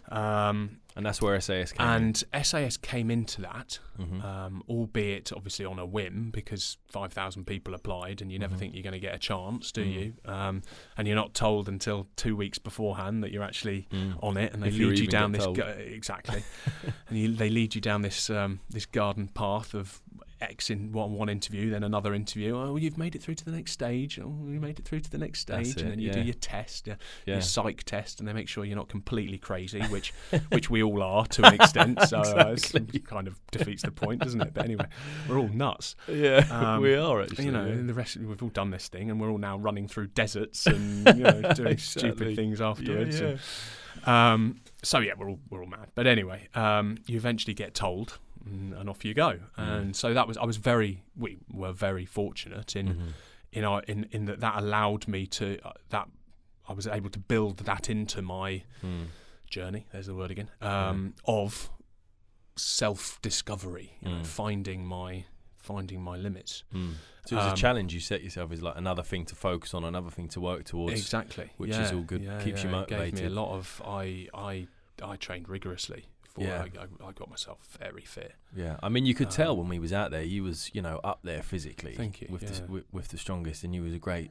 Um, And that's where SAS came. and SAS came into that, in. Mhm. um, albeit obviously on a whim, because 5,000 people applied, and you never Mhm. think you're going to get a chance, do Mm. you? Um, and you're not told until two weeks beforehand that you're actually Mm. on it, and they If lead you down this exactly, and you, they lead you down this um, this garden path of X in one, one interview, then another interview. Oh, you've made it through to the next stage. Oh, you made it through to the next stage, it, and then you do your test, your, Yeah. your psych test, and they make sure you're not completely crazy, which which we all are to an extent. So uh, it kind of defeats the point, doesn't it? But anyway, we're all nuts. Yeah, Um, we are actually. You know, yeah. the rest we've all done this thing, and we're all now running through deserts and you know doing Exactly. stupid things afterwards. Yeah, and- um, so yeah, we're all we're all mad. But anyway, um, you eventually get told, and, and off you go. Mm. And so that was I was very we were very fortunate in Mhm. in our in in that that allowed me to uh, that I was able to build that into my Mm. journey. There's the word again um, of self discovery, you know, Mm. finding my finding my limits. Mm. So it was Um, a challenge you set yourself is like another thing to focus on, another thing to work towards. exactly, which yeah, is all good, yeah, keeps you motivated. It Gave me a lot of I I I trained rigorously. Yeah. I, I, I got myself very fit. Yeah, I mean, you could tell Um, when we was out there, you was you know up there physically. Thank you, With the with, with the strongest, and you was a great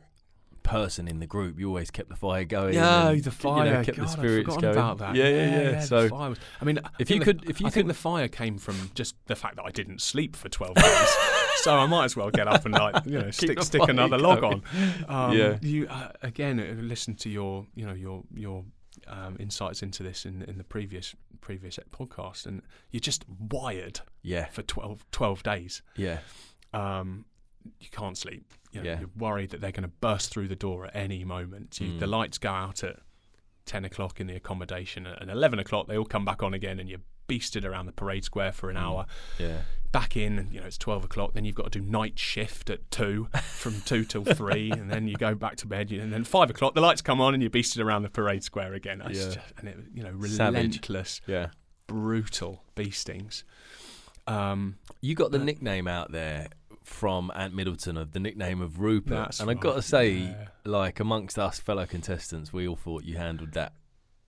person in the group. You always kept the fire going. Yeah, and, the you fire. know, kept God, the I'd spirits going. about that. Yeah, yeah, yeah. the So was- I mean, if think you the- could, if you I could, think the fire came from just the fact that I didn't sleep for twelve days, so I might as well get up and like you know stick stick another log on. Um, Yeah. You uh, again uh, listen to your you know your your um, insights into this in in the previous previous podcast, and you're just wired yeah, for 12, 12 days. yeah, Um, you can't sleep. You know, Yeah. You're worried that they're going to burst through the door at any moment. You, The Mm. lights go out at ten o'clock in the accommodation, and eleven o'clock they all come back on again, and you're beasted around the parade square for an Mm. hour. yeah. Back in, you know it's twelve o'clock. Then you've got to do night shift at two, from two till three, and then you go back to bed. And then five o'clock, the lights come on, and you're beasted around the parade square again. Yeah. just- and it, was you know, Savage. relentless, Yeah. brutal beastings. Um, You got the Uh, nickname out there from Ant Middleton of the nickname of Rupert, and I've got to say, yeah. like amongst us fellow contestants, we all thought you handled that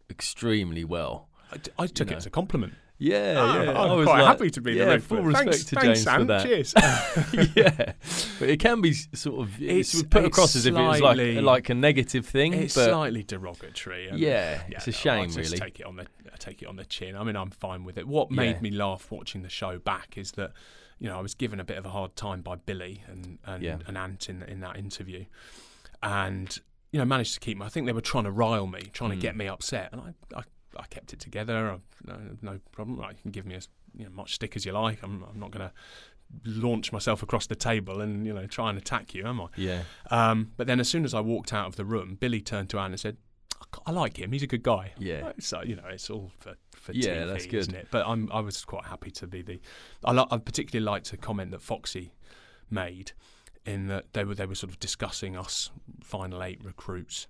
extremely well. I, d- I took know. it as a compliment. Yeah, Oh, yeah. I'm I was quite like, happy to be yeah, the full Rupert. respect thanks, to thanks, James for Sam. that. Cheers. yeah, but it can be sort of it's, It's- put it's across as if it was like like a negative thing, it's but slightly derogatory. and- yeah, it's a shame, I just really. Take it on the I take it on the chin. I mean, I'm fine with it. What made Yeah. me laugh watching the show back is that you know I was given a bit of a hard time by Billy and and, Yeah. and Ant in in that interview, and you know managed to keep. me. I think they were trying to rile me, trying to Mm. get me upset, and I. I I kept it together. I, no, no problem. Right, you can give me as you know, much stick as you like. I'm, I'm not going to launch myself across the table and you know try and attack you, am I? Yeah, Um, but then as soon as I walked out of the room, Billy turned to Ant and said, I like him. He's a good guy. Yeah. So you know, it's all for for Yeah, TV, that's good. isn't it? But I'm I was quite happy to be the. I li- I particularly liked a comment that Foxy made in that they were they were sort of discussing us final eight recruits,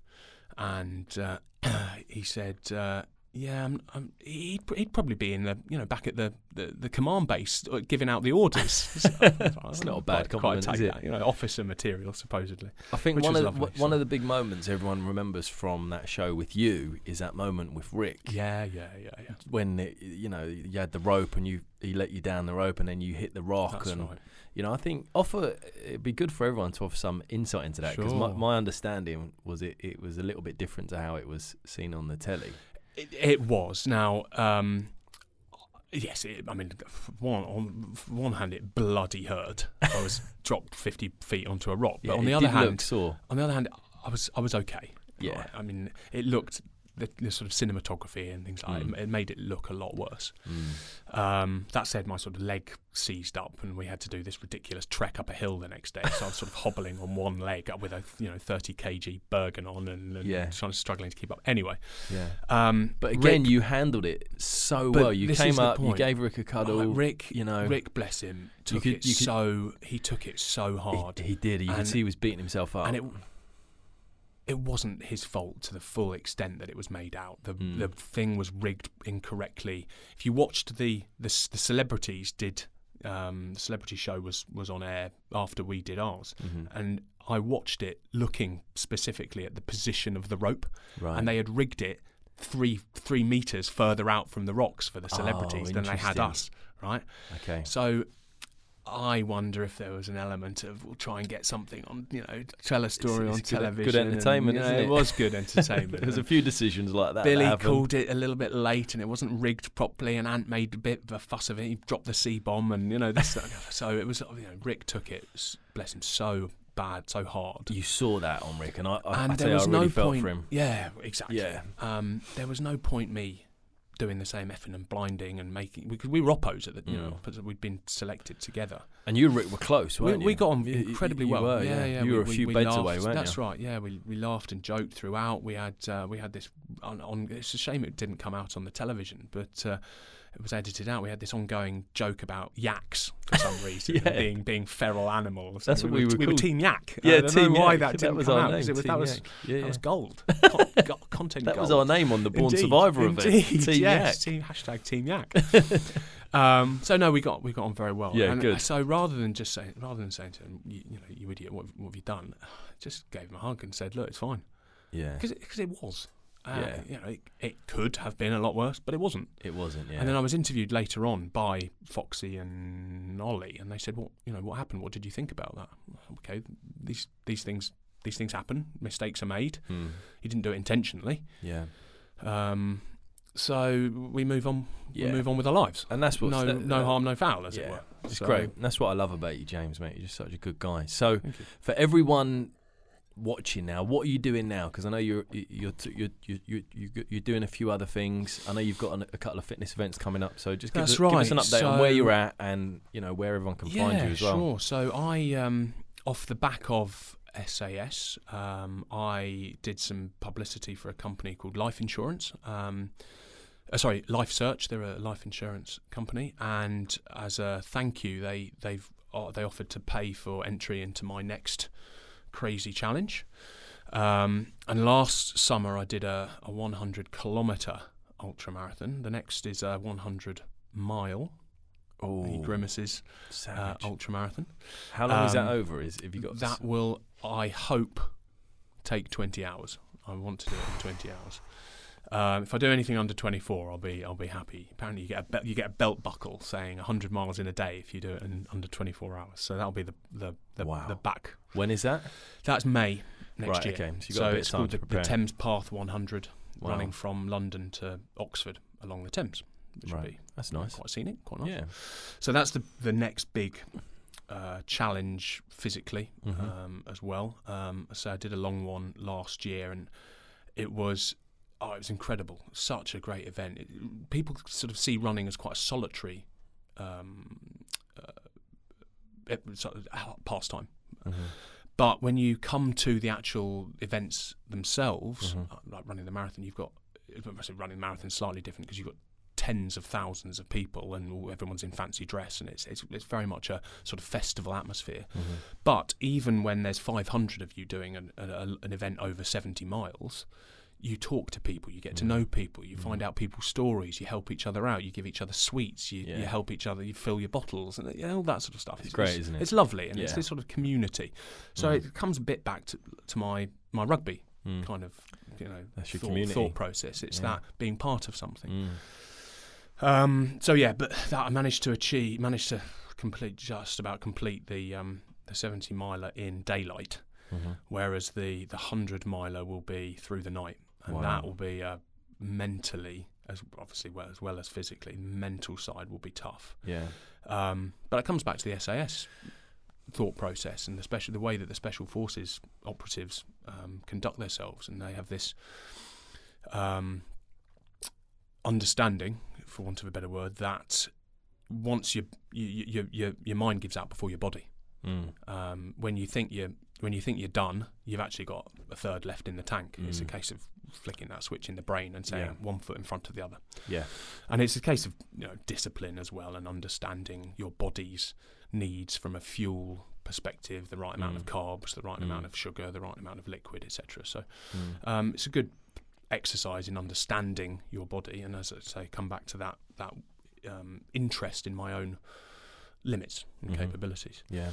and uh, he said. Uh, yeah, um, um, he'd, he'd probably be in the you know back at the, the, the command base uh, giving out the orders. It's not a bad quite, quite compliment, take is it? that, You know, officer material supposedly. I think one of lovely, the, one of the big moments everyone remembers from that show with you is that moment with Rick Yeah, yeah, yeah, yeah. when it, you know you had the rope and you he let you down the rope and then you hit the rock That's and right. you know I think offer it'd be good for everyone to offer some insight into that because my, my understanding was it it was a little bit different to how it was seen on the telly. It, it was now. Um, yes, it, I mean, one on one hand, it bloody hurt. I was dropped fifty feet onto a rock, but Yeah, on the other hand, on the other hand, I was I was okay. Yeah. I mean, it looked the, the sort of cinematography and things like Mm. that, it made it look a lot worse. Mm. Um, that said, my sort of leg seized up, and we had to do this ridiculous trek up a hill the next day. So I was sort of hobbling on one leg up with a you know 30 kg Bergen on, and, and Yeah. trying struggling to keep up. Anyway, Yeah. um, But again, Rick, you handled it so well. You came up, you gave Rick a cuddle. Oh, Rick, you know, Rick, bless him, took could- it could- so he took it so hard, He, did. You could see he was beating himself up. and it it wasn't his fault to the full extent that it was made out. The Mm. the thing was rigged incorrectly. If you watched the the, the celebrities did. Um, the celebrity show was, was on air after we did ours, Mhm. and I watched it looking specifically at the position of the rope, right. and they had rigged it three three meters further out from the rocks for the Oh, celebrities than they had us, right? okay. So I wonder if there was an element of we'll try and get something on, you know, tell a story it's on good- good television. and, entertainment, you know, isn't it? it? was good entertainment. There's a few decisions like that. that Billy happen. called it a little bit late, and it wasn't rigged properly. And Ant made a bit of a fuss of it. He dropped the C bomb, and you know, this, so it was. You know, Rick took it, bless him, so bad, so hard. You saw that on Rick, and I, I, and I, there you, I was really no felt point. for him. Yeah, exactly. Yeah. Um, there was no point me doing the same effing and blinding and making because we were oppos at the you Mm. know because we'd been selected together. And you and Rick were close, We, weren't we you? We got on You- you- incredibly you well. were, yeah, yeah. You we, were a few we beds laughed. away, weren't you? That's you? right. Yeah, we we laughed and joked throughout. We had uh, we had this on, on. It's a shame it didn't come out on the television, but. Uh, it was edited out. We had this ongoing joke about yaks for some reason, Yeah. being being feral animals. That's And what we were We were. Team Yak. Yeah, I don't Team know why Yak. that didn't was come our out name. 'cause it was, Team that was yeah, that was gold. Con- go- content That gold. was our name on the Born Indeed, Survivor indeed, event. Team yes, Yak. team hashtag Team Yak. um, so no, we got we got on very well. Yeah, and good. So rather than just saying, rather than saying to him, you, you know, you idiot, what, what have you done? Just gave him a hug and said, look, it's fine, Yeah, because it, it was. Uh, Yeah. you know, it, it could have been a lot worse, but it wasn't. it wasn't. Yeah, And then I was interviewed later on by Foxy and Ollie, and they said, "What you know? What happened? What did you think about that?" Okay, these these things these things happen. Mistakes are made. Hmm. He didn't do it intentionally. yeah, Um, so we move on. Yeah. We move on with our lives. and that's what No, that- no that- harm, no foul, as it were. It's So- great. And that's what I love about you, James, mate. You're just such a good guy. So, for everyone watching now, what are you doing now? Because I know you're you're t- you're you're, you're you're doing a few other things. I know you've got an, a couple of fitness events coming up. So just give, That's us, give us an right. update on where you're at and you know where everyone can yeah, find you as well. sure. So I, um, off the back of SAS, um, I did some publicity for a company called Life Insurance. Um, uh, sorry, Life Search. They're a life insurance company, and as a thank you, they they've uh, they offered to pay for entry into my next crazy challenge. Um, and last summer, I did a, a 100 kilometer ultra marathon. The next is a 100 mile. Oh, The Grimaces uh, ultra marathon. How long is that um, over? Is have you got That will, I hope, take 20 hours. I want to do it in 20 hours. Um, if I do anything under 24, I'll be I'll be happy. Apparently, you get a be- you get a belt buckle saying 100 miles in a day if you do it in under 24 hours. So that'll be the the the, Wow. the back. when is that? That's May next Right, year. okay. So you've got a bit it's called the, the. Thames Path 100, Wow. running from London to Oxford along the Thames, which Right. would be That's nice. quite scenic, quite nice. Yeah. So that's the the next big uh, challenge physically Mhm. um, as well. Um, so I did a long one last year, and it was oh, it was incredible. Such a great event. It, people sort of see running as quite a solitary um, uh, sort of, uh, pastime, Mhm. But when you come to the actual events themselves, Mhm. uh, like running the marathon, you've got running the marathon slightly different because you've got tens of thousands of people and everyone's in fancy dress and it's, it's it's very much a sort of festival atmosphere. Mhm. But even when there's 500 of you doing an, a, a- an event over 70 miles, you talk to people, you get to Mm. know people, you Mm. find out people's stories, you help each other out, you give each other sweets, you, you help each other, you fill your bottles, and you know, all that sort of stuff. It's great, isn't it? It's lovely, and it's this sort of community. So Mhm. it comes a bit back to, to my, my rugby Mm. kind of you know That's your thought, thought process. It's Yeah. that being part of something. Mm. Um, so yeah, but that I managed to achieve, managed to complete just about complete the um, the seventy miler in daylight, Mhm. whereas the the hundred miler will be through the night, and Wow. that will be uh, mentally as obviously well as well as physically. Mental side will be tough, Yeah. um, but it comes back to the SAS thought process and the special the way that the special forces operatives um, conduct themselves, and they have this um, understanding, for want of a better word, that once you, you, you, your your mind gives out before your body. Mm. Um, when you think you're when you think you're done, you've actually got a third left in the tank. It's a Mm. case of flicking that switch in the brain and saying Yeah. one foot in front of the other. Yeah. And it's a case of you know discipline as well and understanding your body's needs from a fuel perspective, the right amount of Mm. carbs, the right Mm. amount of sugar, the right amount of liquid, etc. So Mm. um, it's a good exercise in understanding your body, and as I say, come back to that that um, interest in my own limits and Mhm. capabilities. Yeah.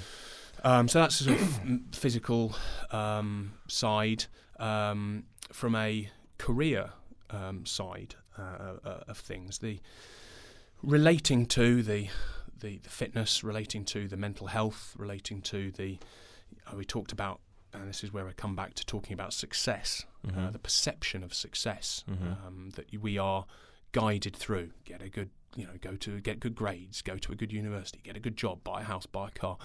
Um, so that's the sort of physical um, side. Um, from a career um, side uh, uh, of things, the relating to the, the the fitness, relating to the mental health, relating to the uh, we talked about, and this is where I come back to talking about success, uh, Mhm. the perception of success Mhm. um, that we are guided through. Get a good, you know, go to get good grades, go to a good university, get a good job, buy a house, buy a car.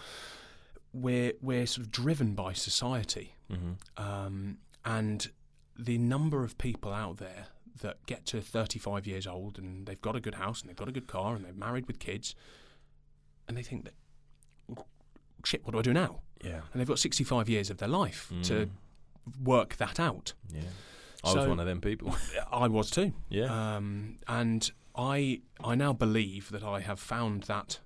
We're we're sort of driven by society, Mhm. um, and the number of people out there that get to 35 years old and they've got a good house and they've got a good car and they're married with kids, and they think that, shit, what do I do now? Yeah. And they've got 65 years of their life to Mm. work that out. Yeah. I was one of them people. I was too. yeah. Um, and I I now believe that I have found that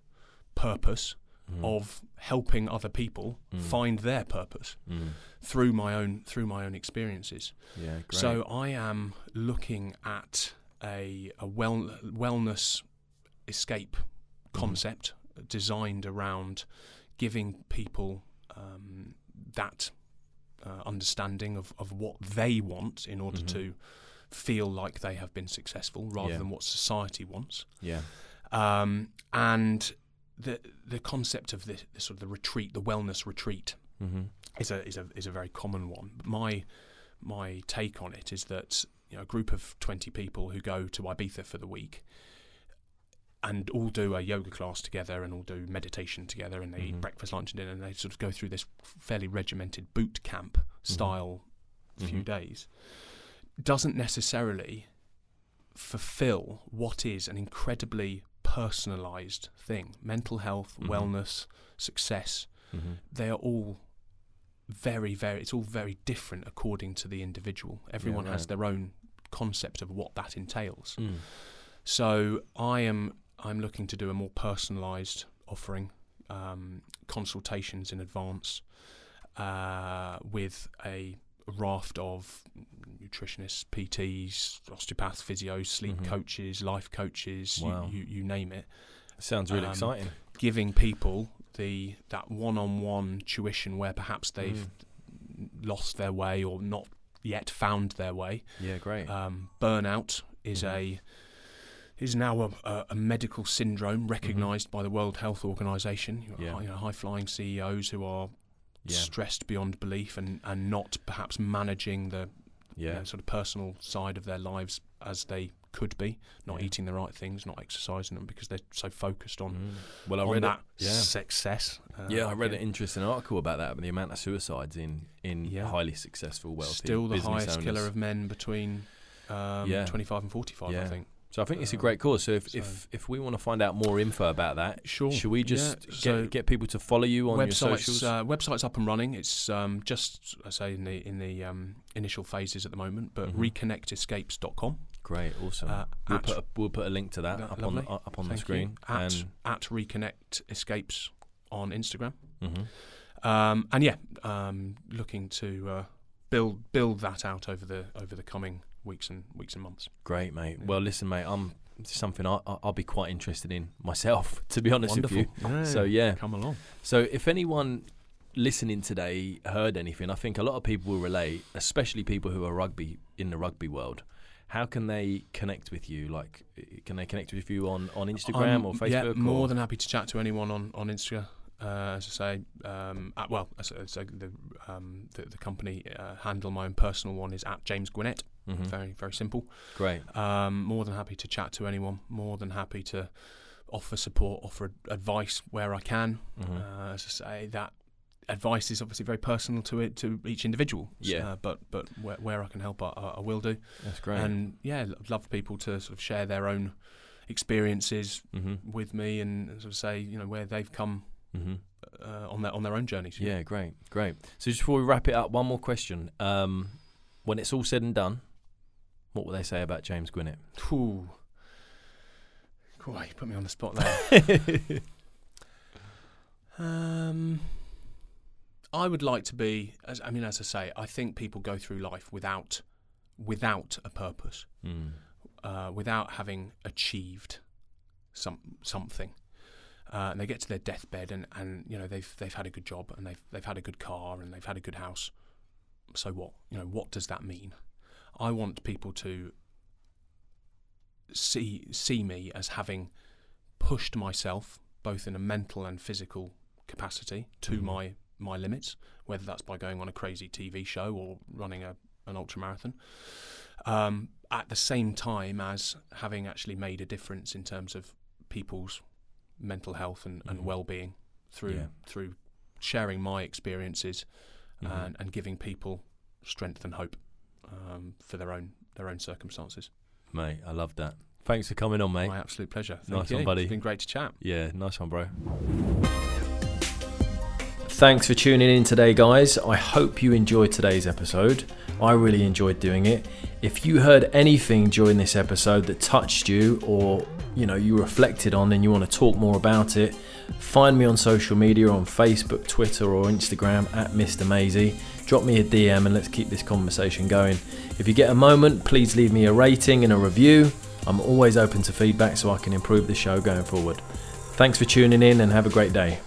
purpose Mm. of helping other people Mm. find their purpose Mm. through my own through my own experiences. Yeah. Great. So I am looking at a a well wellness escape Mm-hmm. concept designed around giving people um, that uh, understanding of, of what they want in order Mhm. to feel like they have been successful rather Yeah. than what society wants. yeah. Um, and the the concept of the, the sort of the retreat, the wellness retreat, Mhm. is a is a is a very common one. But my my take on it is that you know a group of twenty people who go to Ibiza for the week and all do a yoga class together and all do meditation together and they Mhm. eat breakfast, lunch, and dinner and they sort of go through this fairly regimented boot camp style few Mhm. days doesn't necessarily fulfill what is an incredibly personalized thing mental health Mhm. wellness success Mhm. they are all very very it's all very different according to the individual everyone has right. their own concept of what that entails Mm. so i am i'm looking to do a more personalized offering um, consultations in advance uh, with a raft of nutritionists pts osteopaths physios sleep Mhm. coaches life coaches you- Wow. you, you name it Sounds really Um, exciting. giving people the that one-on-one tuition where perhaps they've Mm. lost their way or not yet found their way. Yeah. Great. Um, burnout is Mhm. a is now a, a, medical syndrome recognised by the World Health Organization. You, Mm-hmm. Yeah. high, you know, high-flying CEOs who are yeah. stressed beyond belief and, and not perhaps managing the you know, sort of personal side of their lives as they could be, not Yeah. eating the right things, not exercising them because they're so focused on Mm. Well, I on read that it. Yeah. success. Uh, Yeah, I read an interesting article about that. The amount of suicides in in Yeah. highly successful, wealthy, Still the highest owners. killer of men between um, Yeah. 25 and 45, I think. So I think it's a Um, great cause. So if, so- if if we want to find out more info about that, Sure. should we just Yeah, get so get people to follow you on your websites socials? uh, website's up and running. It's um, just I say in the in the um, initial phases at the moment, but Mhm. reconnectescapes.com. Great, awesome. Uh, we'll put a, we'll put a link to that That- up on lovely. uh, up on the Thank you. screen. at and at reconnect escapes on Instagram. mhm. Um, and yeah, um, looking to uh, build build that out over the over the coming weeks and weeks and months. great, mate. Yeah. Well, listen, mate. I'm something I, I- I'll be quite interested in myself, to be honest with you. So yeah, come along. So if anyone listening today heard anything, I think a lot of people will relate, especially people who are rugby in the rugby world. How can they connect with you? Like, can they connect with you on, on Instagram I'm- or Facebook? Yeah, more or? than happy to chat to anyone on on Instagram. Uh, as I say, um, at, well, as, as I- the, um, the the company uh, handle my own personal one is at James Gwinnett. Mhm. Very very simple. Great. Um, more than happy to chat to anyone. More than happy to offer support, offer advice where I can. Mhm. Uh, as I say, that advice is obviously very personal to it to each individual. Yeah. Uh, but but where, where I can help, I, I will do. That's great. And yeah, I'd love people to sort of share their own experiences hmm with me and sort of say you know where they've come hmm uh, on their on their own journeys. Yeah, great, great. So just before we wrap it up, one more question. Um, when it's all said and done, what will they say about James Gwinnett? Ooh. Cool, you put me on the spot there. um, I would like to be. As I mean, as I say, I think people go through life without without a purpose, Mm. uh, without having achieved some something. Uh, and they get to their deathbed, and, and you know they've they've had a good job, and they've they've had a good car, and they've had a good house. So what? You know what does that mean? I want people to see see me as having pushed myself both in a mental and physical capacity to Mhm. my my limits, whether that's by going on a crazy TV show or running a an ultra marathon. Um, at the same time as having actually made a difference in terms of people's mental health and, and Mhm. well-being through Yeah. through sharing my experiences Mhm. and, and giving people strength and hope um, for their own their own circumstances. Mate, I love that. Thanks for coming on, mate. My absolute pleasure. Thank Nice you. one, buddy. It's been great to chat. Yeah, nice one, bro. Thanks for tuning in today, guys. I hope you enjoyed today's episode. I really enjoyed doing it. If you heard anything during this episode that touched you or you know you reflected on and you want to talk more about it, find me on social media on Facebook, Twitter, or Instagram at Mr. Maisie. Drop me a DM and let's keep this conversation going. If you get a moment, please leave me a rating and a review. I'm always open to feedback so I can improve the show going forward. Thanks for tuning in and have a great day.